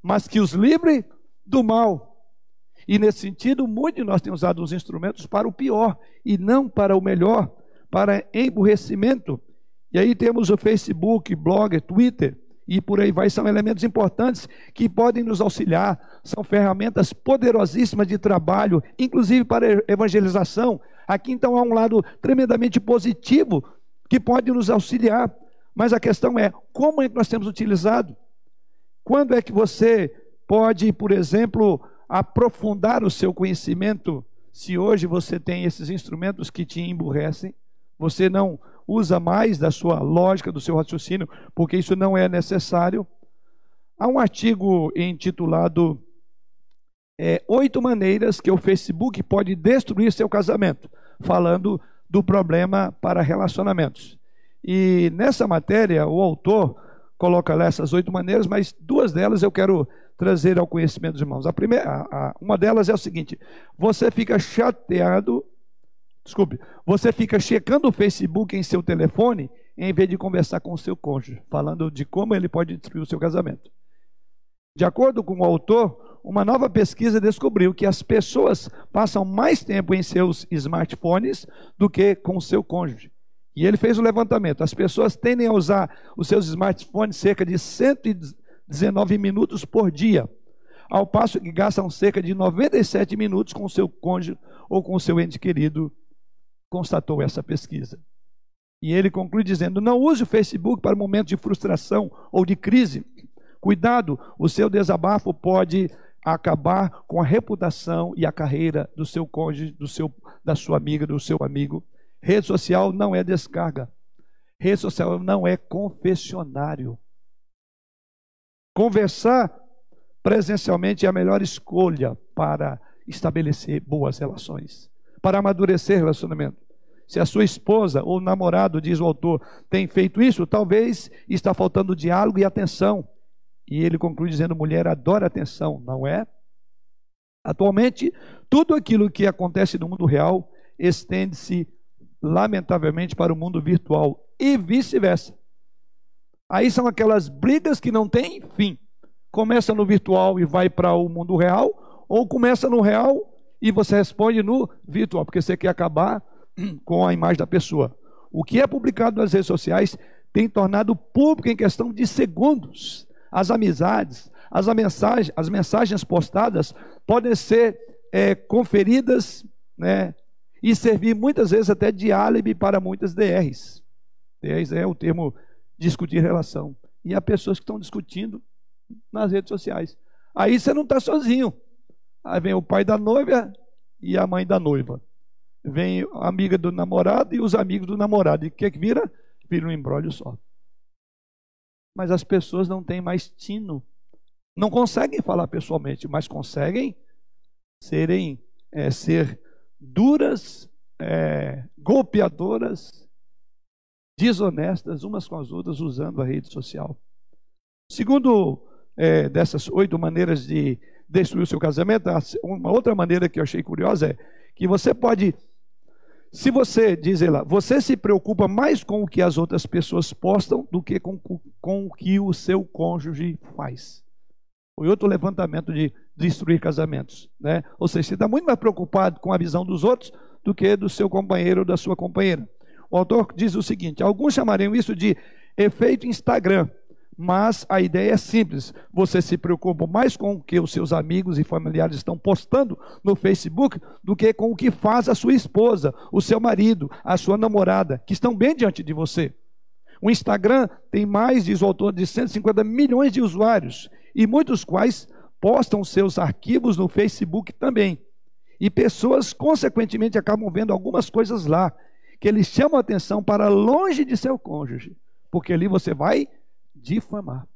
mas que os livre do mal. E nesse sentido, muitos de nós temos usado os instrumentos para o pior e não para o melhor, para emburrecimento. E aí temos o Facebook, blog, Twitter e por aí vai, são elementos importantes que podem nos auxiliar, são ferramentas poderosíssimas de trabalho, inclusive para evangelização. Aqui então há um lado tremendamente positivo que pode nos auxiliar, mas a questão é como é que nós temos utilizado? Quando é que você pode, por exemplo, aprofundar o seu conhecimento? Se hoje você tem esses instrumentos que te emburrecem, você não usa mais da sua lógica, do seu raciocínio, porque isso não é necessário. Há um artigo intitulado é, Oito Maneiras que o Facebook pode destruir seu casamento, falando do problema para relacionamentos. E nessa matéria, o autor coloca lá essas oito maneiras, mas duas delas eu quero trazer ao conhecimento dos irmãos. A primeira, a, a, uma delas é o seguinte: você fica chateado, desculpe, você fica checando o Facebook em seu telefone em vez de conversar com o seu cônjuge, falando de como ele pode destruir o seu casamento. De acordo com o autor, uma nova pesquisa descobriu que as pessoas passam mais tempo em seus smartphones do que com seu cônjuge. E ele fez o levantamento. As pessoas tendem a usar os seus smartphones cerca de 119 minutos por dia, ao passo que gastam cerca de 97 minutos com o seu cônjuge ou com o seu ente querido, constatou essa pesquisa. E ele conclui dizendo: não use o Facebook para momentos de frustração ou de crise. Cuidado, o seu desabafo pode acabar com a reputação e a carreira do seu cônjuge, do seu, da sua amiga, do seu amigo. Rede social não é descarga. Rede social não é confessionário. Conversar presencialmente é a melhor escolha para estabelecer boas relações, para amadurecer relacionamento. Se a sua esposa ou namorado, diz o autor, tem feito isso, talvez está faltando diálogo e atenção. E ele conclui dizendo: mulher adora atenção, não é? Atualmente, tudo aquilo que acontece no mundo real estende-se, lamentavelmente, para o mundo virtual e vice-versa. Aí são aquelas brigas que não têm fim. Começa no virtual e vai para o mundo real, ou começa no real e você responde no virtual, porque você quer acabar (clears throat) com a imagem da pessoa. O que é publicado nas redes sociais tem tornado público em questão de segundos. As amizades, as mensagens, as mensagens postadas podem ser é, conferidas né, e servir muitas vezes até de álibi para muitas DRs. DRs é o termo discutir relação. E há pessoas que estão discutindo nas redes sociais. Aí você não está sozinho. Aí vem o pai da noiva e a mãe da noiva vem a amiga do namorado e os amigos do namorado. E o que, é que vira? Vira um embrólio só. Mas as pessoas não têm mais tino. Não conseguem falar pessoalmente, mas conseguem serem, é, ser duras, é, golpeadoras, desonestas umas com as outras usando a rede social. Segundo é, dessas oito maneiras de destruir o seu casamento, uma outra maneira que eu achei curiosa é que você pode se você, diz lá, você se preocupa mais com o que as outras pessoas postam do que com, com o que o seu cônjuge faz. Foi outro levantamento de destruir casamentos. Né? Ou seja, você está muito mais preocupado com a visão dos outros do que do seu companheiro ou da sua companheira. O autor diz o seguinte: alguns chamariam isso de efeito Instagram. Mas a ideia é simples. Você se preocupa mais com o que os seus amigos e familiares estão postando no Facebook do que com o que faz a sua esposa, o seu marido, a sua namorada, que estão bem diante de você. O Instagram tem mais, diz o autor, de 150 milhões de usuários, e muitos quais postam seus arquivos no Facebook também. E pessoas, consequentemente, acabam vendo algumas coisas lá que eles chamam a atenção para longe de seu cônjuge, porque ali você vai difamar.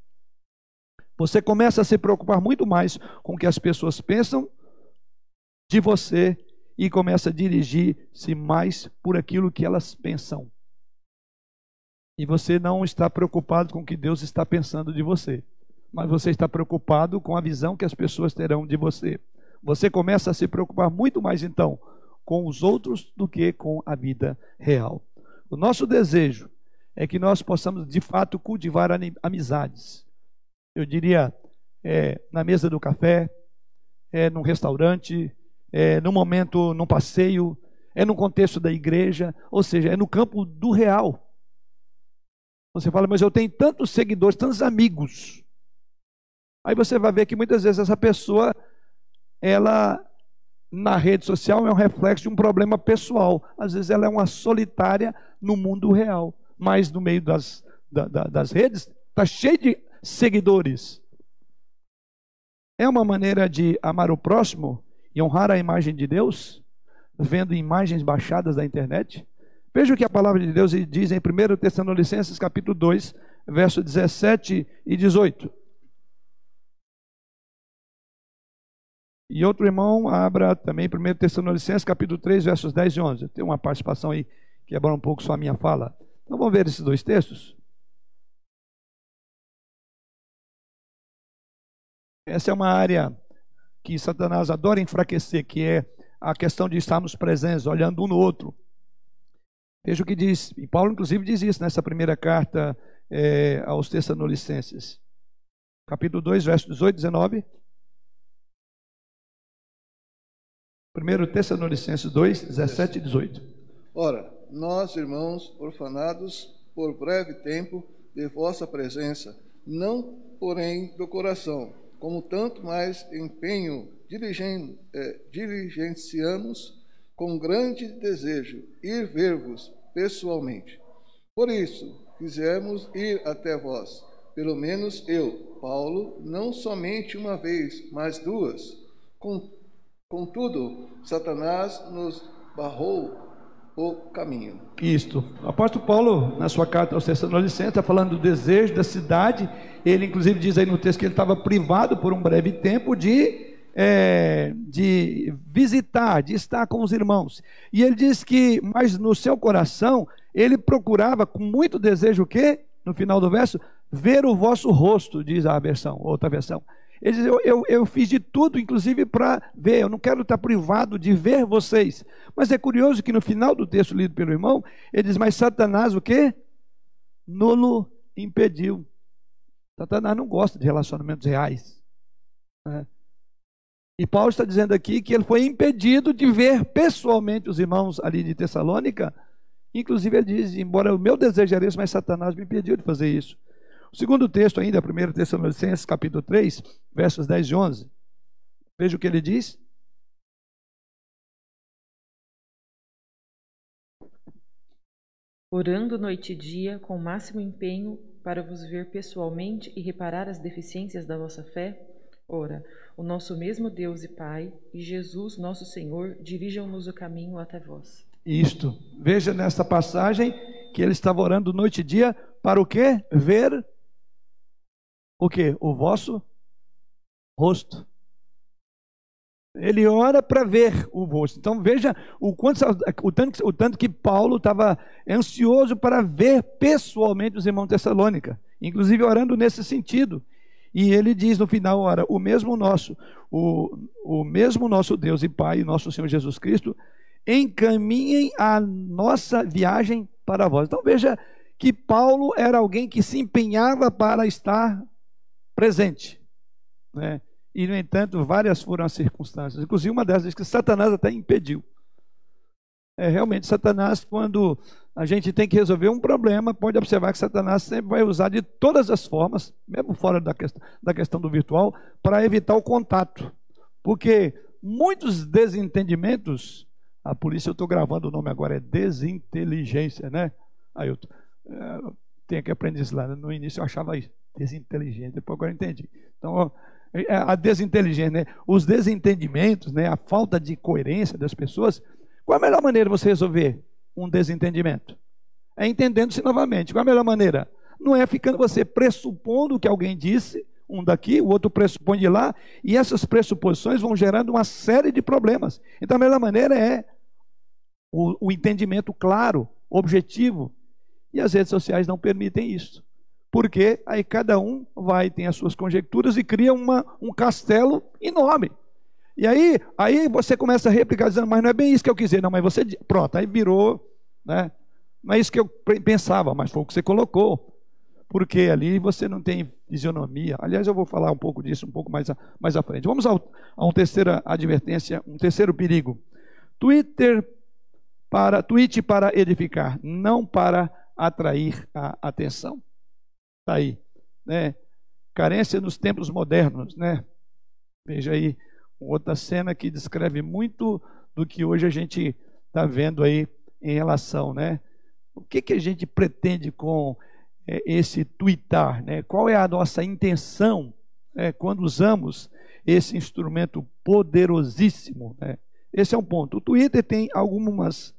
Você começa a se preocupar muito mais com o que as pessoas pensam de você e começa a dirigir-se mais por aquilo que elas pensam. E você não está preocupado com o que Deus está pensando de você, mas você está preocupado com a visão que as pessoas terão de você. Você começa a se preocupar muito mais então com os outros do que com a vida real. O nosso desejo é que nós possamos de fato cultivar amizades. Eu diria, é, na mesa do café, é, num restaurante, é, momento, num passeio, é no contexto da igreja, ou seja, é no campo do real. Você fala, mas eu tenho tantos seguidores, tantos amigos. Aí você vai ver que muitas vezes essa pessoa, ela na rede social é um reflexo de um problema pessoal. Às vezes ela é uma solitária no mundo real mas no meio das, da, da, das redes está cheio de seguidores. É uma maneira de amar o próximo e honrar a imagem de Deus, vendo imagens baixadas da internet? Veja o que a palavra de Deus diz em 1 Tessalonicenses capítulo 2, verso 17 e 18. E outro irmão abra também 1 Tessalonicenses capítulo 3, versos 10 e 11. Tem uma participação aí que quebra um pouco só a minha fala. Então vamos ver esses dois textos? Essa é uma área que Satanás adora enfraquecer, que é a questão de estarmos presentes, olhando um no outro. Veja o que diz, e Paulo inclusive diz isso nessa primeira carta é, aos Tessalonicenses. Capítulo 2, verso 18 e 19. 1 Tessalonicenses 2, 17 e 18. Ora, nós, irmãos, orfanados por breve tempo de vossa presença, não porém do coração, como tanto mais empenho diligen, eh, diligenciamos com grande desejo ir ver-vos pessoalmente. Por isso, quisemos ir até vós, pelo menos eu, Paulo, não somente uma vez, mas duas. Contudo, Satanás nos barrou o caminho. Isto. O apóstolo Paulo, na sua carta aos Tessalonicenses, está falando do desejo da cidade. Ele, inclusive, diz aí no texto que ele estava privado por um breve tempo de, é, de visitar, de estar com os irmãos. E ele diz que, mas no seu coração, ele procurava com muito desejo o quê? No final do verso, ver o vosso rosto, diz a versão, outra versão. Ele diz: eu, eu, eu fiz de tudo, inclusive para ver, eu não quero estar privado de ver vocês. Mas é curioso que no final do texto lido pelo irmão, ele diz: Mas Satanás o quê? Nulo impediu. Satanás não gosta de relacionamentos reais. Né? E Paulo está dizendo aqui que ele foi impedido de ver pessoalmente os irmãos ali de Tessalônica. Inclusive, ele diz: Embora o meu desejo era esse, mas Satanás me impediu de fazer isso. O segundo texto ainda, 1 Tessalonicenses, capítulo 3, versos 10 e 11. Veja o que ele diz. Orando noite e dia com o máximo empenho para vos ver pessoalmente e reparar as deficiências da vossa fé, ora, o nosso mesmo Deus e Pai e Jesus, nosso Senhor, dirijam-nos o caminho até vós. Isto. Veja nesta passagem que ele estava orando noite e dia para o quê? Ver o que? O vosso rosto. Ele ora para ver o rosto. Então veja o, quanto, o, tanto, o tanto que Paulo estava ansioso para ver pessoalmente os irmãos de Tessalônica, inclusive orando nesse sentido. E ele diz no final, ora, o mesmo nosso, o, o mesmo nosso Deus e Pai, nosso Senhor Jesus Cristo, encaminhem a nossa viagem para vós. Então veja que Paulo era alguém que se empenhava para estar presente. Né? E, no entanto, várias foram as circunstâncias. Inclusive, uma diz que Satanás até impediu. É, realmente, Satanás, quando a gente tem que resolver um problema, pode observar que Satanás sempre vai usar de todas as formas, mesmo fora da questão, da questão do virtual, para evitar o contato. Porque muitos desentendimentos, a polícia, eu estou gravando o nome agora, é desinteligência, né? Aí eu, é, tenho que aprender isso lá. No início eu achava isso desinteligente. Depois agora entendi. Então, é, a desinteligência, né? os desentendimentos, né? a falta de coerência das pessoas. Qual a melhor maneira de você resolver um desentendimento? É entendendo-se novamente. Qual a melhor maneira? Não é ficando você pressupondo o que alguém disse, um daqui, o outro pressupõe de lá, e essas pressuposições vão gerando uma série de problemas. Então a melhor maneira é o, o entendimento claro, objetivo. E as redes sociais não permitem isso porque aí cada um vai, tem as suas conjecturas e cria uma, um castelo enorme. E aí, aí você começa a replicar dizendo, mas não é bem isso que eu quis dizer, não, mas você, pronto, aí virou, né? Não é isso que eu pensava, mas foi o que você colocou. Porque ali você não tem fisionomia. Aliás, eu vou falar um pouco disso um pouco mais, mais à frente. Vamos ao, a uma terceira advertência, um terceiro perigo. Twitter para, tweet para edificar, não para atrair a atenção. Está aí. Né? Carência nos tempos modernos. Né? Veja aí outra cena que descreve muito do que hoje a gente está vendo aí em relação. Né? O que, que a gente pretende com é, esse twittar? Né? Qual é a nossa intenção né, quando usamos esse instrumento poderosíssimo? Né? Esse é um ponto. O Twitter tem algumas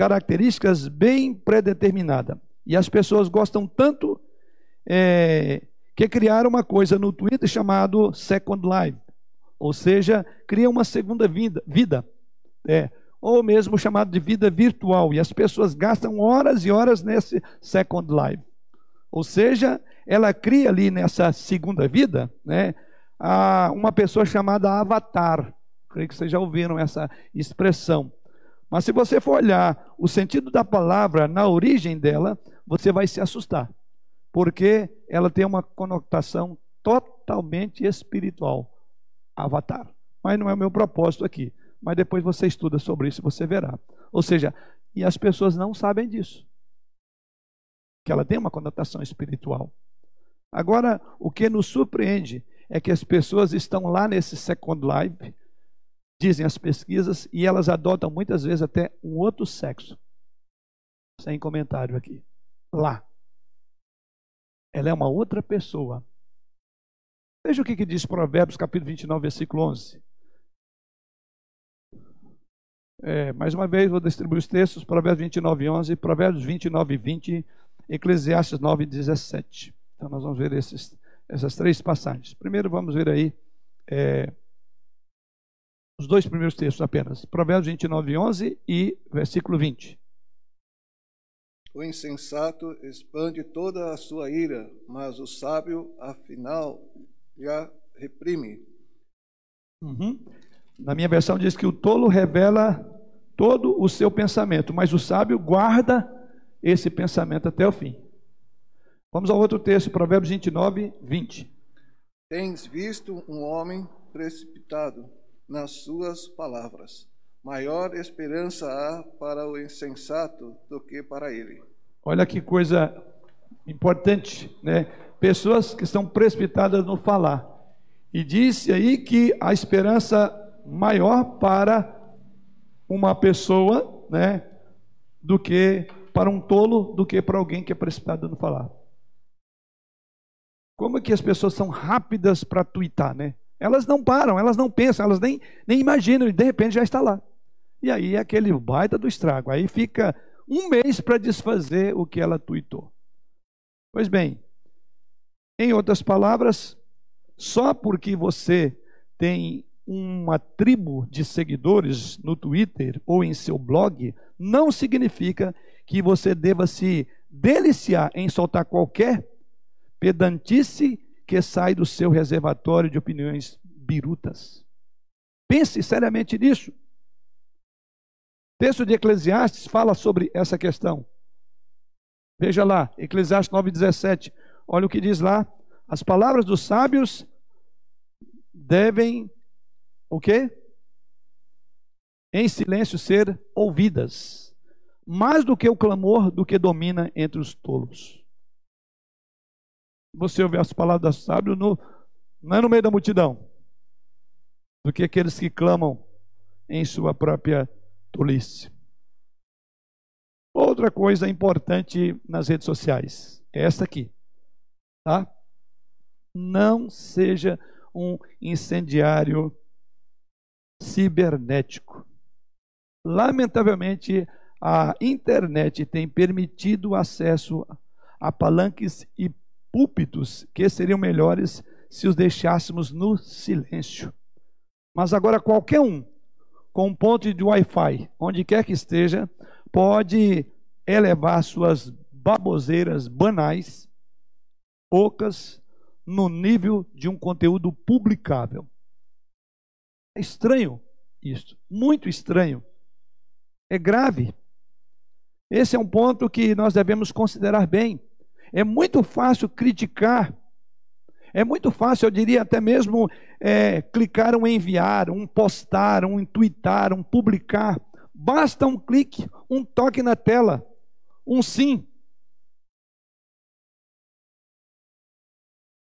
características bem predeterminadas. E as pessoas gostam tanto é, que criaram uma coisa no Twitter chamado Second Life, ou seja, cria uma segunda vida, vida é, ou mesmo chamado de vida virtual, e as pessoas gastam horas e horas nesse Second Life. Ou seja, ela cria ali nessa segunda vida, né, uma pessoa chamada avatar. Creio que vocês já ouviram essa expressão. Mas se você for olhar o sentido da palavra na origem dela, você vai se assustar porque ela tem uma conotação totalmente espiritual. Avatar. Mas não é o meu propósito aqui. mas depois você estuda sobre isso e você verá. Ou seja, e as pessoas não sabem disso. Que ela tem uma conotação espiritual. Agora, o que nos surpreende é que as pessoas estão lá nesse Second Life, dizem as pesquisas, e elas adotam muitas vezes até um outro sexo. Sem comentário aqui. Lá. Ela é uma outra pessoa. Veja o que, que diz Provérbios, capítulo 29, versículo 11. É, mais uma vez, vou distribuir os textos, Provérbios 29, 11, Provérbios 29, 20, Eclesiastes 9, 17. Então, nós vamos ver esses, essas três passagens. Primeiro, vamos ver aí é, os dois primeiros textos apenas. Provérbios 29, 11 e versículo 20. O insensato expande toda a sua ira, mas o sábio, afinal, já reprime. Uhum. Na minha versão diz que o tolo revela todo o seu pensamento, mas o sábio guarda esse pensamento até o fim. Vamos ao outro texto, Provérbios 29, 20. Tens visto um homem precipitado nas suas palavras. Maior esperança há para o insensato do que para ele. Olha que coisa importante, né? Pessoas que estão precipitadas no falar. E disse aí que a esperança maior para uma pessoa, né, do que para um tolo, do que para alguém que é precipitado no falar. Como é que as pessoas são rápidas para twittar, né? Elas não param, elas não pensam, elas nem, nem imaginam e de repente já está lá. E aí é aquele baita do estrago. Aí fica um mês para desfazer o que ela tweetou. Pois bem, em outras palavras, só porque você tem uma tribo de seguidores no Twitter ou em seu blog, não significa que você deva se deliciar em soltar qualquer pedantice que sai do seu reservatório de opiniões birutas. Pense seriamente nisso. O texto de Eclesiastes fala sobre essa questão. Veja lá, Eclesiastes 9,17. Olha o que diz lá. As palavras dos sábios devem o quê? Em silêncio ser ouvidas. Mais do que o clamor do que domina entre os tolos. Você ouve as palavras dos sábios no, não é no meio da multidão, do que aqueles que clamam em sua própria tolice. Outra coisa importante nas redes sociais é essa aqui, tá? Não seja um incendiário cibernético. Lamentavelmente, a internet tem permitido acesso a palanques e púlpitos que seriam melhores se os deixássemos no silêncio. Mas agora qualquer um com um ponto de Wi-Fi, onde quer que esteja, pode elevar suas baboseiras banais, poucas, no nível de um conteúdo publicável. É estranho isso, muito estranho. É grave. Esse é um ponto que nós devemos considerar bem. É muito fácil criticar, é muito fácil, eu diria até mesmo é, clicar um enviar, um postar, um tweetar, um publicar. Basta um clique, um toque na tela, um sim.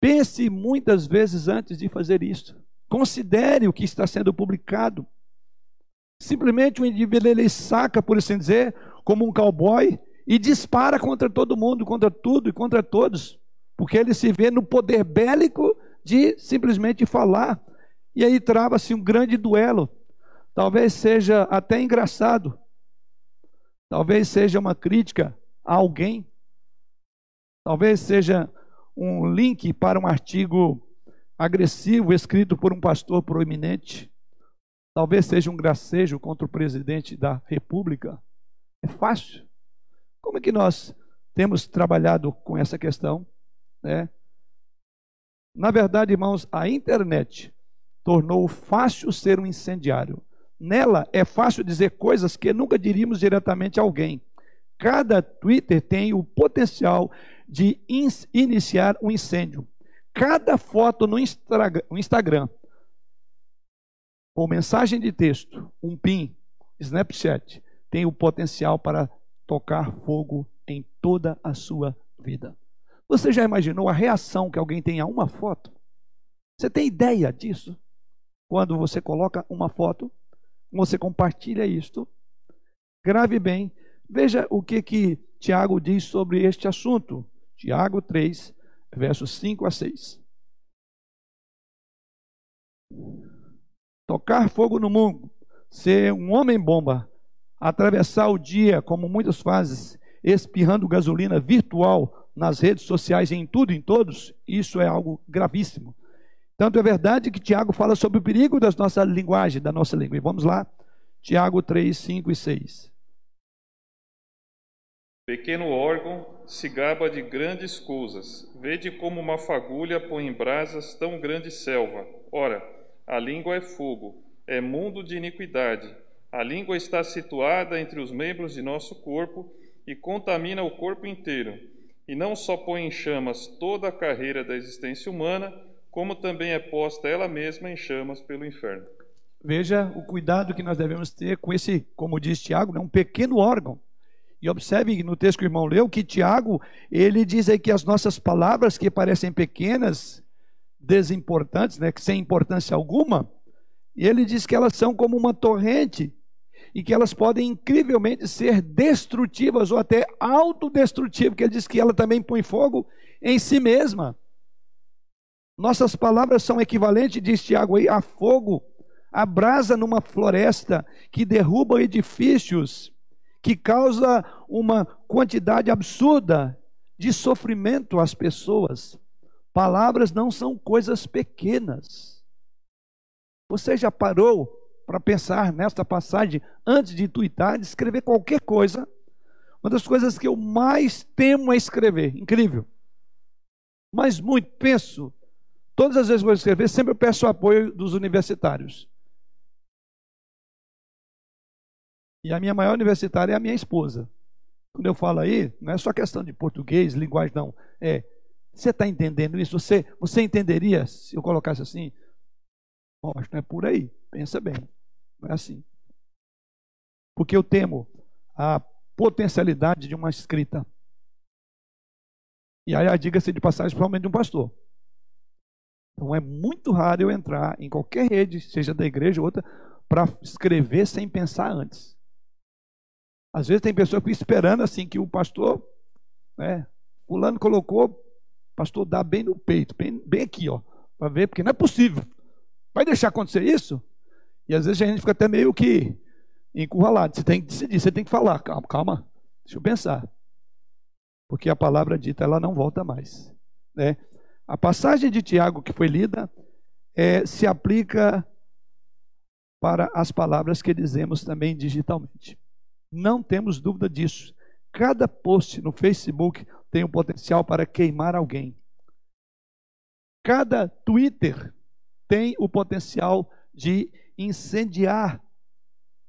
Pense muitas vezes antes de fazer isso. Considere o que está sendo publicado. Simplesmente o indivíduo ele saca, por assim dizer, como um cowboy e dispara contra todo mundo, contra tudo e contra todos, porque ele se vê no poder bélico de simplesmente falar. E aí trava-se um grande duelo. Talvez seja até engraçado. Talvez seja uma crítica a alguém. Talvez seja um link para um artigo agressivo escrito por um pastor proeminente. Talvez seja um gracejo contra o presidente da República. É fácil. Como é que nós temos trabalhado com essa questão? Né? Na verdade, irmãos, a internet tornou fácil ser um incendiário. Nela é fácil dizer coisas que nunca diríamos diretamente a alguém. Cada Twitter tem o potencial de iniciar um incêndio. Cada foto no Instagram ou mensagem de texto, um PIN, Snapchat, tem o potencial para tocar fogo em toda a sua vida. Você já imaginou a reação que alguém tem a uma foto? Você tem ideia disso? Quando você coloca uma foto, você compartilha isto, grave bem, veja o que que Tiago diz sobre este assunto. Tiago 3, versos 5 a 6. Tocar fogo no mundo, ser um homem-bomba, atravessar o dia, como muitos fazem, espirrando gasolina virtual nas redes sociais, em tudo e em todos, isso é algo gravíssimo. Tanto é verdade que Tiago fala sobre o perigo da nossa linguagem, da nossa língua. E vamos lá, Tiago 3, 5 e 6. Pequeno órgão se gaba de grandes coisas. Vede como uma fagulha põe em brasas tão grande selva. Ora, a língua é fogo, é mundo de iniquidade. A língua está situada entre os membros de nosso corpo e contamina o corpo inteiro e não só põe em chamas toda a carreira da existência humana, como também é posta ela mesma em chamas pelo inferno. Veja o cuidado que nós devemos ter com esse, como diz Tiago, né, um pequeno órgão. E observe no texto que o irmão leu que Tiago, ele diz aí que as nossas palavras que parecem pequenas, desimportantes, né, sem importância alguma, ele diz que elas são como uma torrente e que elas podem incrivelmente ser destrutivas ou até autodestrutivas, porque ele diz que ela também põe fogo em si mesma. Nossas palavras são equivalentes, diz Tiago aí, a fogo, a brasa numa floresta que derruba edifícios, que causa uma quantidade absurda de sofrimento às pessoas. Palavras não são coisas pequenas. Você já parou para pensar nesta passagem antes de tuitar, de escrever qualquer coisa. Uma das coisas que eu mais temo é escrever. Incrível. Mas muito penso. Todas as vezes que vou escrever, sempre peço o apoio dos universitários. E a minha maior universitária é a minha esposa. Quando eu falo aí, não é só questão de português, linguagem, não. É, você está entendendo isso? Você, você entenderia se eu colocasse assim? Bom, acho que não é por aí. Pensa bem. Não é assim. Porque eu temo a potencialidade de uma escrita. E aí, diga-se de passagem, principalmente de um pastor. Então é muito raro eu entrar em qualquer rede, seja da igreja ou outra, para escrever sem pensar antes. Às vezes tem pessoas que ficam esperando assim que o pastor, né, fulano colocou, pastor dá bem no peito, bem, bem aqui, ó, para ver, porque não é possível. Vai deixar acontecer isso? E às vezes a gente fica até meio que encurralado. Você tem que decidir, você tem que falar. Calma, calma. Deixa eu pensar. Porque a palavra dita, ela não volta mais. Né? A passagem de Tiago que foi lida é, se aplica para as palavras que dizemos também digitalmente. Não temos dúvida disso. Cada post no Facebook tem o potencial para queimar alguém. Cada Twitter tem o potencial de incendiar,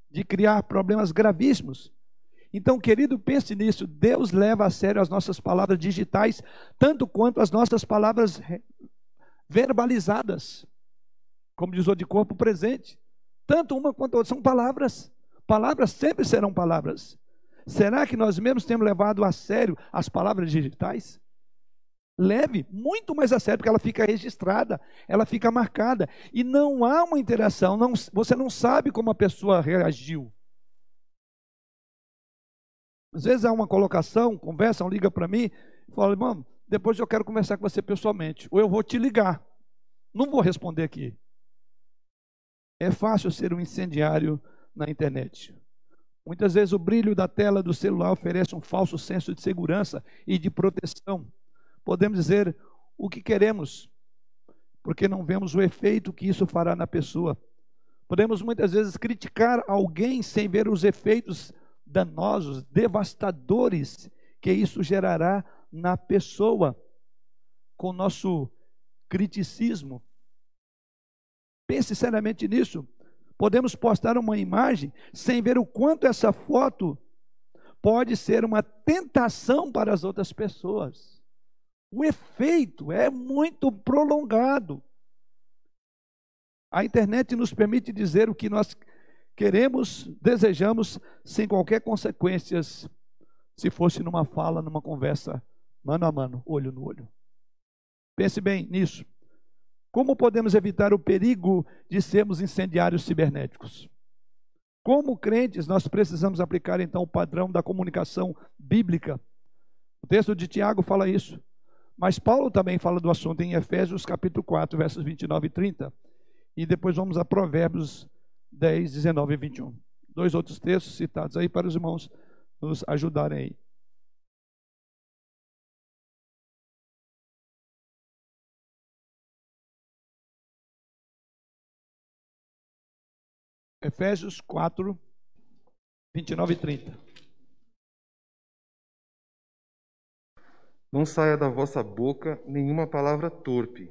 de criar problemas gravíssimos. Então, querido, pense nisso. Deus leva a sério as nossas palavras digitais, tanto quanto as nossas palavras verbalizadas, como diz o de corpo presente. Tanto uma quanto a outra são palavras. Palavras sempre serão palavras. Será que nós mesmos temos levado a sério as palavras digitais? Leve muito mais a sério, porque ela fica registrada, ela fica marcada. E não há uma interação, não, você não sabe como a pessoa reagiu. Às vezes há uma colocação, conversam, liga para mim, fala, irmão, depois eu quero conversar com você pessoalmente, ou eu vou te ligar. Não vou responder aqui. É fácil ser um incendiário na internet. Muitas vezes o brilho da tela do celular oferece um falso senso de segurança e de proteção podemos dizer o que queremos, porque não vemos o efeito que isso fará na pessoa. Podemos muitas vezes criticar alguém sem ver os efeitos danosos, devastadores que isso gerará na pessoa com o nosso criticismo. Pense seriamente nisso. Podemos postar uma imagem sem ver o quanto essa foto pode ser uma tentação para as outras pessoas o efeito é muito prolongado. A internet nos permite dizer o que nós queremos, desejamos, sem qualquer consequências, se fosse numa fala, numa conversa, mano a mano, olho no olho. Pense bem nisso. Como podemos evitar o perigo de sermos incendiários cibernéticos? Como crentes, nós precisamos aplicar então o padrão da comunicação bíblica. O texto de Tiago fala isso. Mas Paulo também fala do assunto em Efésios capítulo 4, versos 29 e 30. E depois vamos a Provérbios 10, 19 e 21. Dois outros textos citados aí para os irmãos nos ajudarem aí. Efésios 4, 29 e 30. Não saia da vossa boca nenhuma palavra torpe,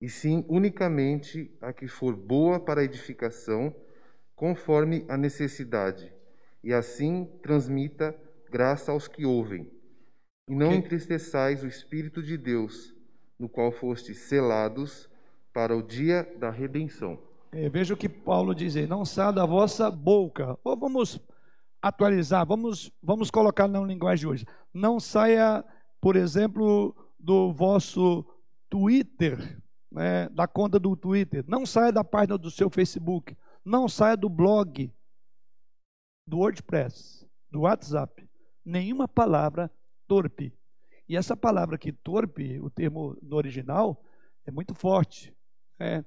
e sim unicamente a que for boa para a edificação, conforme a necessidade, e assim transmita graça aos que ouvem. E não okay. entristeçais o Espírito de Deus, no qual fostes selados para o dia da redenção. É, veja o que Paulo diz aí, não saia da vossa boca. Ou vamos atualizar, vamos, vamos colocar na linguagem de hoje. Não saia, por exemplo, do vosso Twitter, né, da conta do Twitter. Não saia da página do seu Facebook. Não saia do blog, do WordPress, do WhatsApp. Nenhuma palavra torpe. E essa palavra aqui, torpe, o termo no original, é muito forte. É,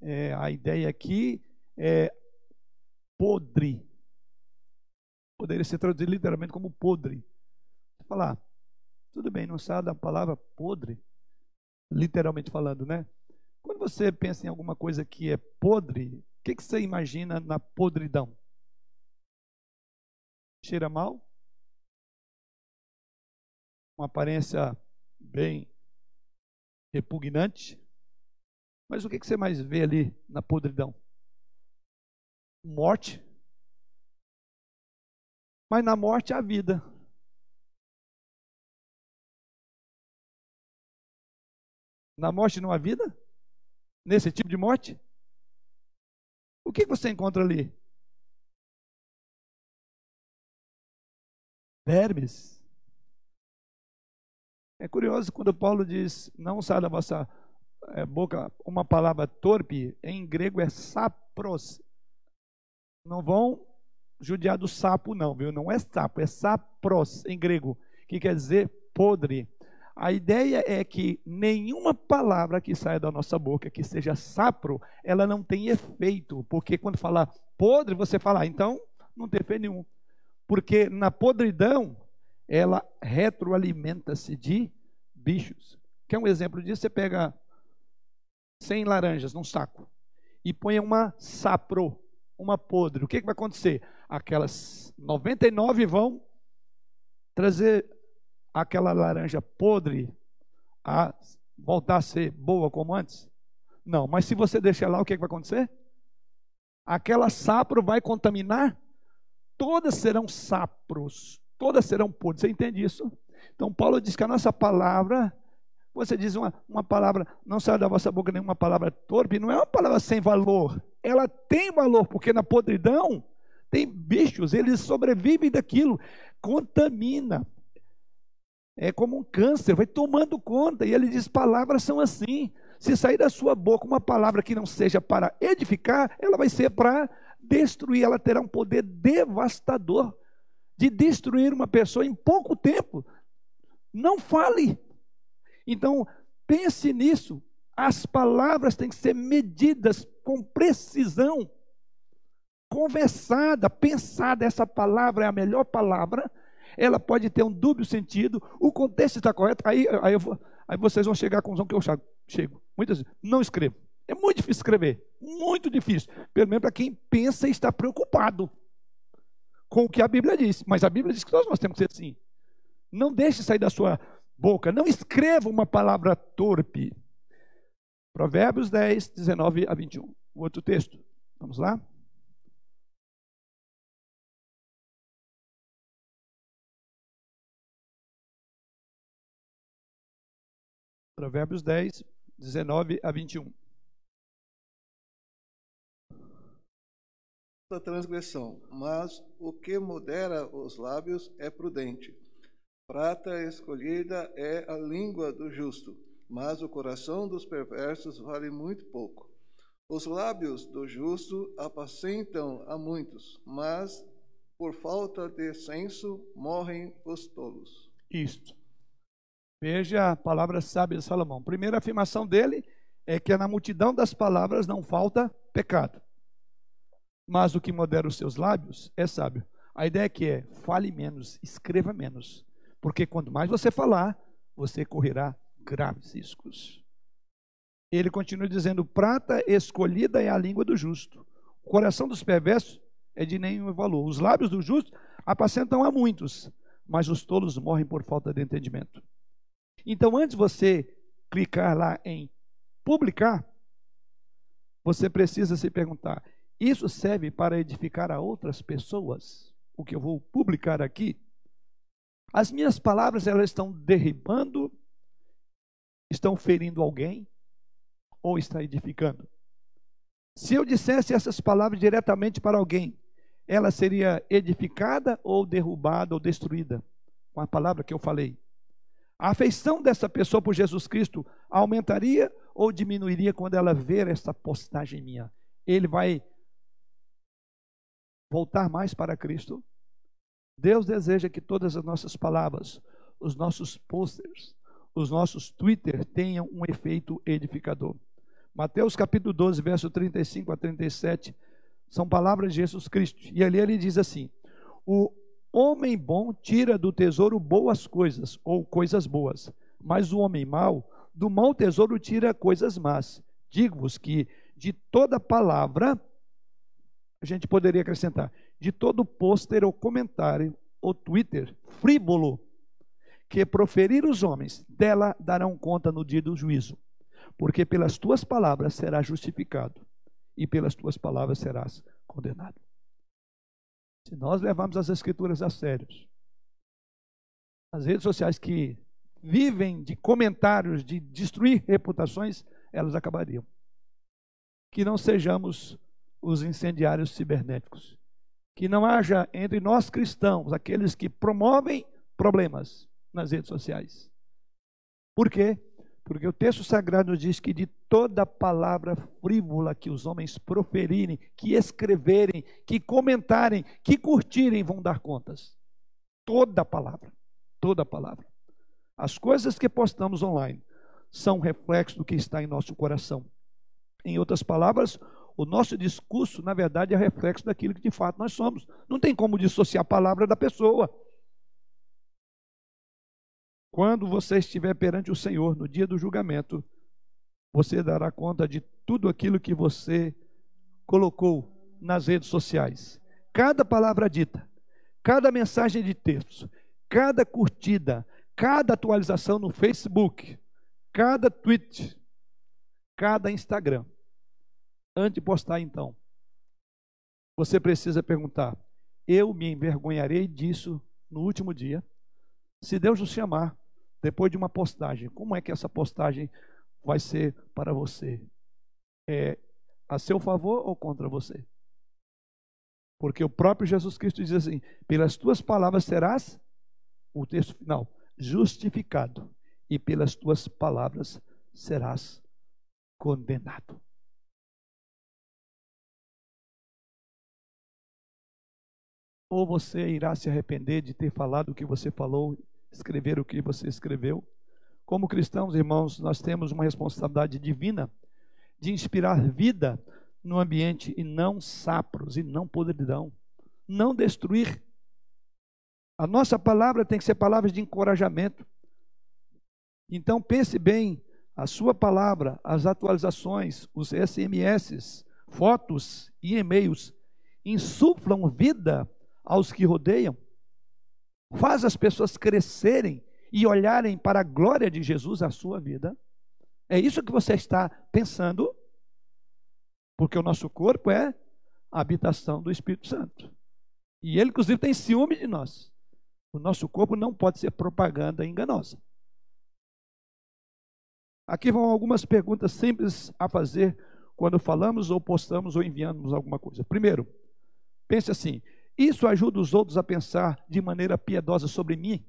é, a ideia aqui é podre. Poderia ser traduzido literalmente como podre. Falar, tudo bem, não sabe da palavra podre, literalmente falando, né? Quando você pensa em alguma coisa que é podre, o que, que você imagina na podridão? Cheira mal? Uma aparência bem repugnante? Mas o que você mais vê ali na podridão? Morte. Mas na morte há vida. Na morte não há vida? Nesse tipo de morte? O que você encontra ali? Vermes. É curioso quando Paulo diz: Não sai da vossa é, boca, uma palavra torpe, em grego é sapros. Não vão judiar do sapo, não, viu? Não é sapo, é sapros em grego, que quer dizer podre. A ideia é que nenhuma palavra que saia da nossa boca que seja sapro, ela não tem efeito, porque quando falar podre, você fala, ah, então não tem efeito nenhum. Porque na podridão, ela retroalimenta-se de bichos. Quer um exemplo disso? Você pega 100 laranjas num saco e ponha uma sapro, uma podre, o que, que vai acontecer? Aquelas 99 vão trazer aquela laranja podre a voltar a ser boa como antes? Não, mas se você deixar lá, o que, que vai acontecer? Aquela sapro vai contaminar, todas serão sapros, todas serão podres. Você entende isso? Então, Paulo diz que a nossa palavra você diz uma, uma palavra, não sai da vossa boca nenhuma palavra torpe, não é uma palavra sem valor. Ela tem valor, porque na podridão tem bichos, eles sobrevivem daquilo, contamina. É como um câncer, vai tomando conta. E ele diz: palavras são assim. Se sair da sua boca uma palavra que não seja para edificar, ela vai ser para destruir. Ela terá um poder devastador de destruir uma pessoa em pouco tempo. Não fale. Então, pense nisso. As palavras têm que ser medidas com precisão, conversada, pensada. Essa palavra é a melhor palavra. Ela pode ter um dúbio sentido. O contexto está correto. Aí, aí, vou, aí vocês vão chegar à conclusão que eu chego. Muitas vezes, não escrevo. É muito difícil escrever. Muito difícil. Pelo menos para quem pensa e está preocupado com o que a Bíblia diz. Mas a Bíblia diz que nós, nós temos que ser assim. Não deixe sair da sua boca. Não escreva uma palavra torpe. Provérbios 10, 19 a 21. O outro texto. Vamos lá? Provérbios 10, 19 a 21. a transgressão, mas o que modera os lábios é prudente. Prata escolhida é a língua do justo, mas o coração dos perversos vale muito pouco. Os lábios do justo apacentam a muitos, mas por falta de senso morrem os tolos. Isto. Veja a palavra sábia de Salomão. Primeira afirmação dele é que na multidão das palavras não falta pecado. Mas o que modera os seus lábios é sábio. A ideia que é fale menos, escreva menos. Porque quanto mais você falar, você correrá graves riscos. Ele continua dizendo: prata escolhida é a língua do justo. O coração dos perversos é de nenhum valor. Os lábios do justo apacentam a muitos, mas os tolos morrem por falta de entendimento. Então, antes de você clicar lá em publicar, você precisa se perguntar: isso serve para edificar a outras pessoas? O que eu vou publicar aqui? As minhas palavras elas estão derribando, estão ferindo alguém ou está edificando? Se eu dissesse essas palavras diretamente para alguém, ela seria edificada ou derrubada ou destruída com a palavra que eu falei? A afeição dessa pessoa por Jesus Cristo aumentaria ou diminuiria quando ela ver essa postagem minha? Ele vai voltar mais para Cristo? Deus deseja que todas as nossas palavras, os nossos posters, os nossos Twitter tenham um efeito edificador. Mateus capítulo 12, verso 35 a 37, são palavras de Jesus Cristo. E ali ele diz assim: O Homem bom tira do tesouro boas coisas, ou coisas boas, mas o homem mau, do mau tesouro tira coisas más. Digo-vos que de toda palavra, a gente poderia acrescentar, de todo pôster ou comentário ou Twitter frívolo que proferir os homens, dela darão conta no dia do juízo. Porque pelas tuas palavras serás justificado, e pelas tuas palavras serás condenado. Se nós levarmos as escrituras a sério, as redes sociais que vivem de comentários, de destruir reputações, elas acabariam. Que não sejamos os incendiários cibernéticos. Que não haja entre nós cristãos aqueles que promovem problemas nas redes sociais. Por quê? Porque o texto sagrado diz que de toda palavra frívola que os homens proferirem, que escreverem, que comentarem, que curtirem, vão dar contas. Toda palavra. Toda palavra. As coisas que postamos online são reflexo do que está em nosso coração. Em outras palavras, o nosso discurso, na verdade, é reflexo daquilo que de fato nós somos. Não tem como dissociar a palavra da pessoa. Quando você estiver perante o Senhor no dia do julgamento, você dará conta de tudo aquilo que você colocou nas redes sociais. Cada palavra dita, cada mensagem de texto, cada curtida, cada atualização no Facebook, cada tweet, cada Instagram. Antes de postar, então, você precisa perguntar: eu me envergonharei disso no último dia? Se Deus nos chamar, depois de uma postagem. Como é que essa postagem vai ser para você? É a seu favor ou contra você? Porque o próprio Jesus Cristo diz assim: pelas tuas palavras serás, o texto final, justificado, e pelas tuas palavras serás condenado. Ou você irá se arrepender de ter falado o que você falou escrever o que você escreveu. Como cristãos, irmãos, nós temos uma responsabilidade divina de inspirar vida no ambiente e não sapros e não podridão, não destruir. A nossa palavra tem que ser palavras de encorajamento. Então pense bem, a sua palavra, as atualizações, os SMS, fotos e e-mails insuflam vida aos que rodeiam faz as pessoas crescerem e olharem para a glória de Jesus a sua vida? É isso que você está pensando? Porque o nosso corpo é a habitação do Espírito Santo. E ele, inclusive, tem ciúme de nós. O nosso corpo não pode ser propaganda enganosa. Aqui vão algumas perguntas simples a fazer quando falamos ou postamos ou enviamos alguma coisa. Primeiro, Pense assim: isso ajuda os outros a pensar de maneira piedosa sobre mim?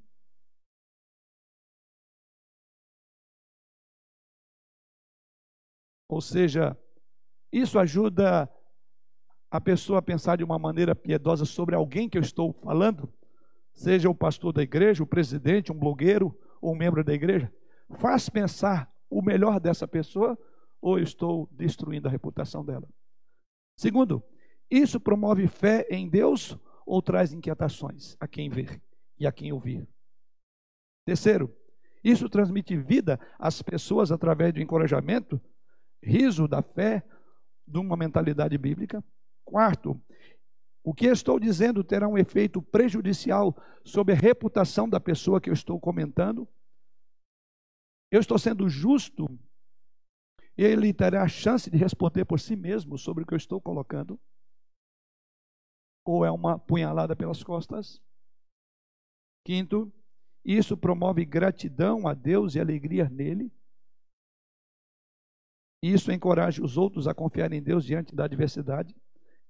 Ou seja, isso ajuda a pessoa a pensar de uma maneira piedosa sobre alguém que eu estou falando? Seja o pastor da igreja, o presidente, um blogueiro ou um membro da igreja? Faz pensar o melhor dessa pessoa ou eu estou destruindo a reputação dela? Segundo, isso promove fé em Deus ou traz inquietações a quem ver e a quem ouvir? Terceiro, isso transmite vida às pessoas através do encorajamento riso da fé, de uma mentalidade bíblica. Quarto, o que estou dizendo terá um efeito prejudicial sobre a reputação da pessoa que eu estou comentando. Eu estou sendo justo, ele terá a chance de responder por si mesmo sobre o que eu estou colocando. Ou é uma punhalada pelas costas. Quinto, isso promove gratidão a Deus e alegria nele. Isso encoraja os outros a confiar em Deus diante da adversidade.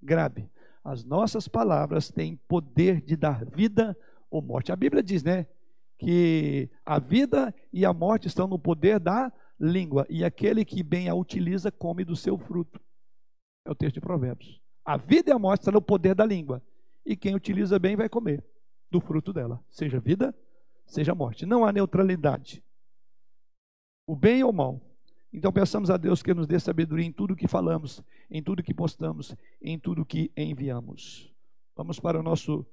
Grave. As nossas palavras têm poder de dar vida ou morte. A Bíblia diz, né, que a vida e a morte estão no poder da língua, e aquele que bem a utiliza come do seu fruto. É o texto de Provérbios. A vida e a morte estão no poder da língua, e quem utiliza bem vai comer do fruto dela, seja vida, seja morte. Não há neutralidade. O bem ou o mal então peçamos a Deus que nos dê sabedoria em tudo que falamos, em tudo que postamos, em tudo que enviamos. Vamos para o nosso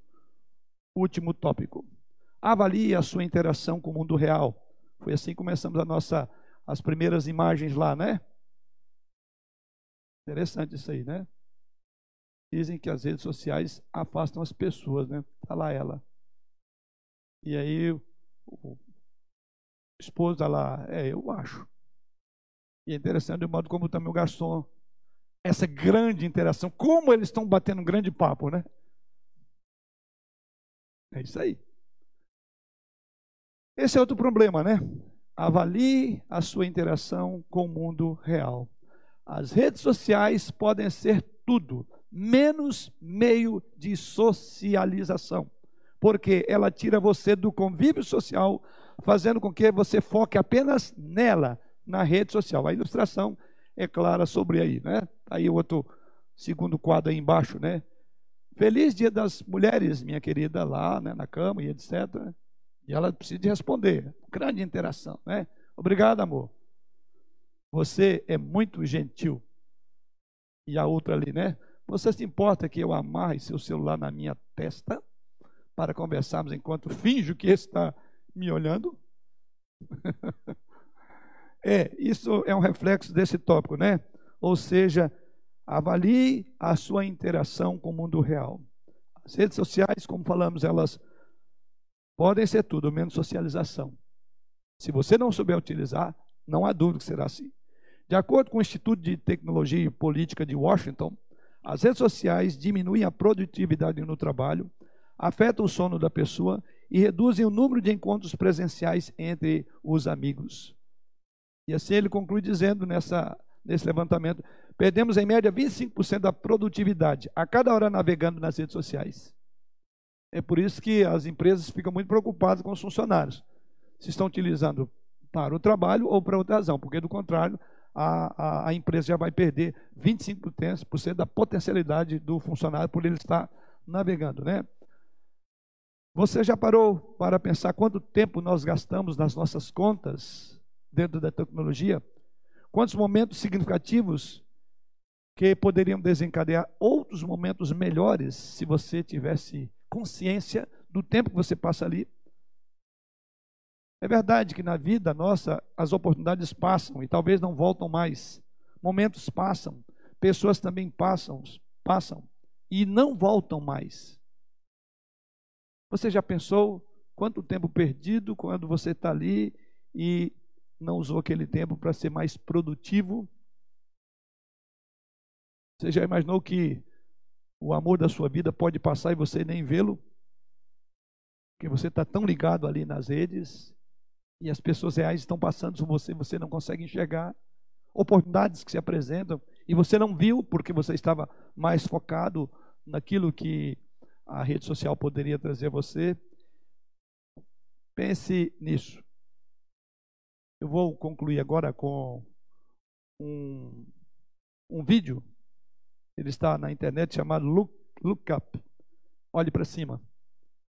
último tópico. Avalie a sua interação com o mundo real. Foi assim que começamos a nossa, as primeiras imagens lá, né? Interessante isso aí, né? Dizem que as redes sociais afastam as pessoas, né? Está lá ela. E aí o esposo está lá, é, eu acho. E é interessante o modo como também o garçom, essa grande interação, como eles estão batendo um grande papo, né? É isso aí. Esse é outro problema, né? Avalie a sua interação com o mundo real. As redes sociais podem ser tudo, menos meio de socialização, porque ela tira você do convívio social, fazendo com que você foque apenas nela, na rede social. A ilustração é clara sobre aí, né? Tá aí o outro segundo quadro aí embaixo, né? Feliz Dia das Mulheres, minha querida, lá né, na cama e etc. E ela precisa de responder. Grande interação, né? Obrigado, amor. Você é muito gentil. E a outra ali, né? Você se importa que eu amarre seu celular na minha testa para conversarmos enquanto finjo que está me olhando? (laughs) É, isso é um reflexo desse tópico, né? Ou seja, avalie a sua interação com o mundo real. As redes sociais, como falamos, elas podem ser tudo, menos socialização. Se você não souber utilizar, não há dúvida que será assim. De acordo com o Instituto de Tecnologia e Política de Washington, as redes sociais diminuem a produtividade no trabalho, afetam o sono da pessoa e reduzem o número de encontros presenciais entre os amigos. E assim ele conclui dizendo nessa, nesse levantamento: perdemos em média 25% da produtividade a cada hora navegando nas redes sociais. É por isso que as empresas ficam muito preocupadas com os funcionários, se estão utilizando para o trabalho ou para outra razão, porque do contrário, a, a, a empresa já vai perder 25% da potencialidade do funcionário por ele estar navegando, né? Você já parou para pensar quanto tempo nós gastamos nas nossas contas dentro da tecnologia, quantos momentos significativos que poderiam desencadear outros momentos melhores se você tivesse consciência do tempo que você passa ali. É verdade que na vida nossa as oportunidades passam e talvez não voltam mais. Momentos passam, pessoas também passam, passam e não voltam mais. Você já pensou quanto tempo perdido quando você está ali e não usou aquele tempo para ser mais produtivo. Você já imaginou que o amor da sua vida pode passar e você nem vê-lo? Porque você está tão ligado ali nas redes e as pessoas reais estão passando por você, você não consegue enxergar. Oportunidades que se apresentam e você não viu porque você estava mais focado naquilo que a rede social poderia trazer a você, pense nisso. Eu vou concluir agora com um, um vídeo. Ele está na internet chamado Look, Look Up. Olhe para cima.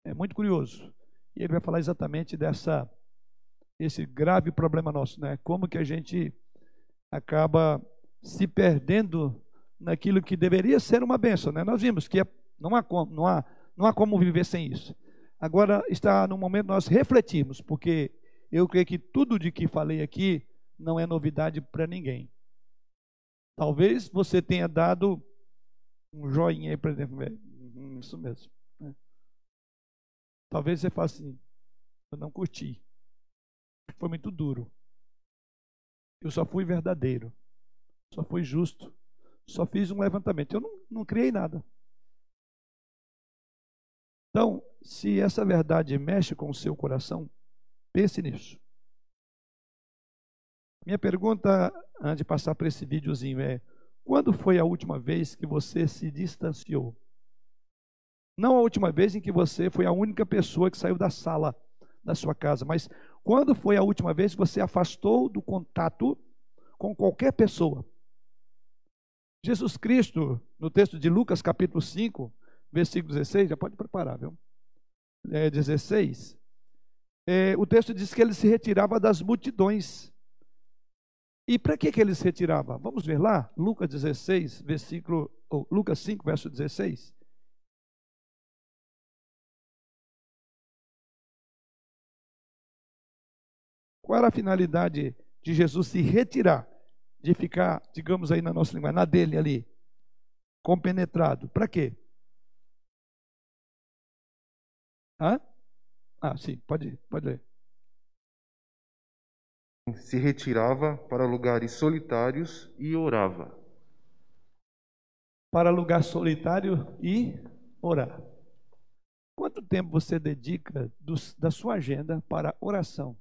É muito curioso. E ele vai falar exatamente dessa esse grave problema nosso, né? Como que a gente acaba se perdendo naquilo que deveria ser uma benção, né? Nós vimos que é, não há como, não há, não há como viver sem isso. Agora está no momento nós refletirmos, porque eu creio que tudo de que falei aqui não é novidade para ninguém. Talvez você tenha dado um joinha aí dentro, hum, isso mesmo. Né? Talvez você faça assim, eu não curti foi muito duro. Eu só fui verdadeiro, só fui justo, só fiz um levantamento. Eu não, não criei nada. Então, se essa verdade mexe com o seu coração, pense nisso. Minha pergunta, antes de passar para esse videozinho, é: quando foi a última vez que você se distanciou? Não a última vez em que você foi a única pessoa que saiu da sala da sua casa, mas quando foi a última vez que você afastou do contato com qualquer pessoa? Jesus Cristo, no texto de Lucas, capítulo 5, versículo 16, já pode preparar, viu? É, 16. É, o texto diz que ele se retirava das multidões. E para que, que ele se retirava? Vamos ver lá, Lucas 16, versículo, ou Lucas 5, verso 16. Qual era a finalidade de Jesus se retirar, de ficar, digamos aí na nossa língua, na dele ali, compenetrado? Para quê? Hã? Ah, sim, pode, pode ler. Se retirava para lugares solitários e orava. Para lugar solitário e orar. Quanto tempo você dedica da sua agenda para oração?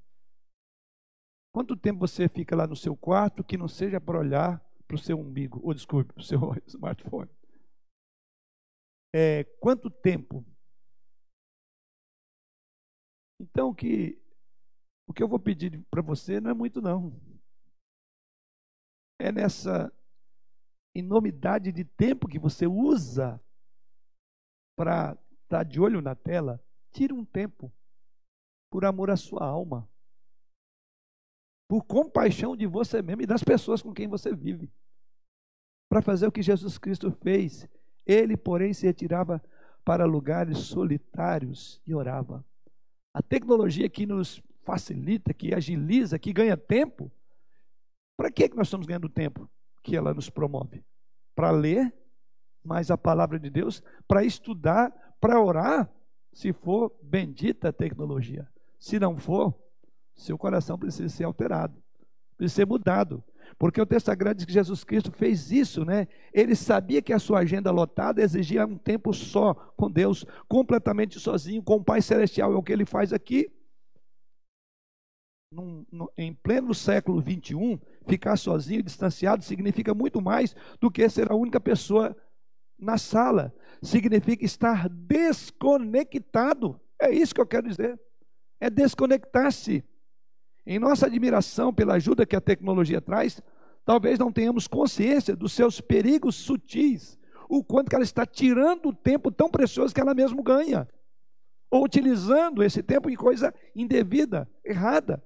Quanto tempo você fica lá no seu quarto que não seja para olhar para o seu umbigo, ou desculpe, para o seu (laughs) smartphone? É, quanto tempo? Então, que o que eu vou pedir para você não é muito, não. É nessa enormidade de tempo que você usa para estar tá de olho na tela. Tire um tempo por amor à sua alma por compaixão de você mesmo e das pessoas com quem você vive, para fazer o que Jesus Cristo fez. Ele, porém, se retirava para lugares solitários e orava. A tecnologia que nos facilita, que agiliza, que ganha tempo, para que nós estamos ganhando tempo que ela nos promove? Para ler mais a palavra de Deus, para estudar, para orar, se for bendita a tecnologia. Se não for, seu coração precisa ser alterado, precisa ser mudado. Porque o texto sagrado diz que Jesus Cristo fez isso, né? Ele sabia que a sua agenda lotada exigia um tempo só com Deus, completamente sozinho, com o Pai Celestial. É o que ele faz aqui. Num, em pleno século 21, ficar sozinho, distanciado, significa muito mais do que ser a única pessoa na sala. Significa estar desconectado. É isso que eu quero dizer. É desconectar-se. Em nossa admiração pela ajuda que a tecnologia traz, talvez não tenhamos consciência dos seus perigos sutis, o quanto ela está tirando o tempo tão precioso que ela mesmo ganha, ou utilizando esse tempo em coisa indevida, errada.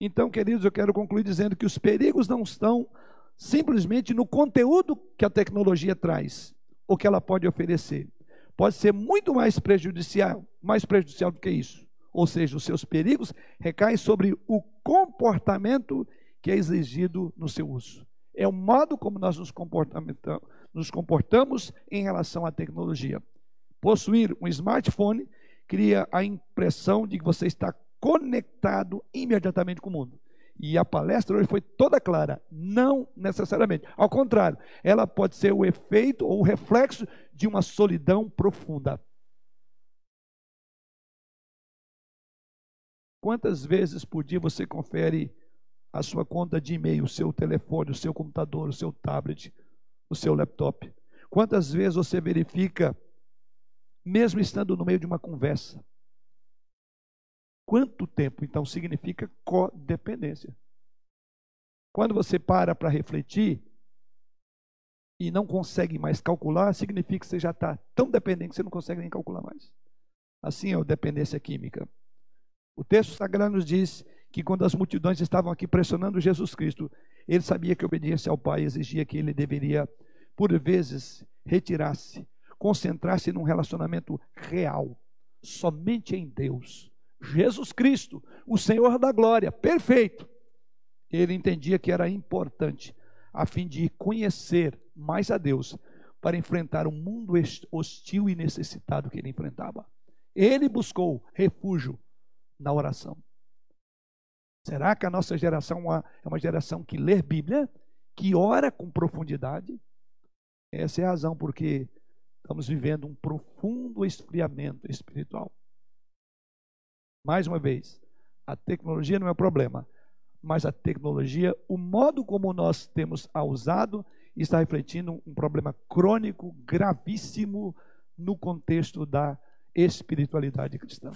Então, queridos, eu quero concluir dizendo que os perigos não estão simplesmente no conteúdo que a tecnologia traz, ou que ela pode oferecer. Pode ser muito mais prejudicial, mais prejudicial do que isso ou seja, os seus perigos, recaem sobre o comportamento que é exigido no seu uso. É o modo como nós nos nos comportamos em relação à tecnologia. Possuir um smartphone cria a impressão de que você está conectado imediatamente com o mundo. E a palestra hoje foi toda clara, não necessariamente. Ao contrário, ela pode ser o efeito ou o reflexo de uma solidão profunda. Quantas vezes por dia você confere a sua conta de e-mail, o seu telefone, o seu computador, o seu tablet, o seu laptop? Quantas vezes você verifica, mesmo estando no meio de uma conversa, quanto tempo então significa codependência? Quando você para para refletir e não consegue mais calcular, significa que você já está tão dependente que você não consegue nem calcular mais. Assim é a dependência química. O texto sagrado nos diz que quando as multidões estavam aqui pressionando Jesus Cristo, ele sabia que a obediência ao Pai exigia que ele deveria, por vezes, retirar-se, concentrar-se num relacionamento real, somente em Deus. Jesus Cristo, o Senhor da glória, perfeito. Ele entendia que era importante, a fim de conhecer mais a Deus, para enfrentar um mundo hostil e necessitado que ele enfrentava. Ele buscou refúgio na oração. Será que a nossa geração é uma geração que lê Bíblia, que ora com profundidade? Essa é a razão porque estamos vivendo um profundo esfriamento espiritual. Mais uma vez, a tecnologia não é o problema, mas a tecnologia, o modo como nós temos a usado, está refletindo um problema crônico, gravíssimo, no contexto da espiritualidade cristã.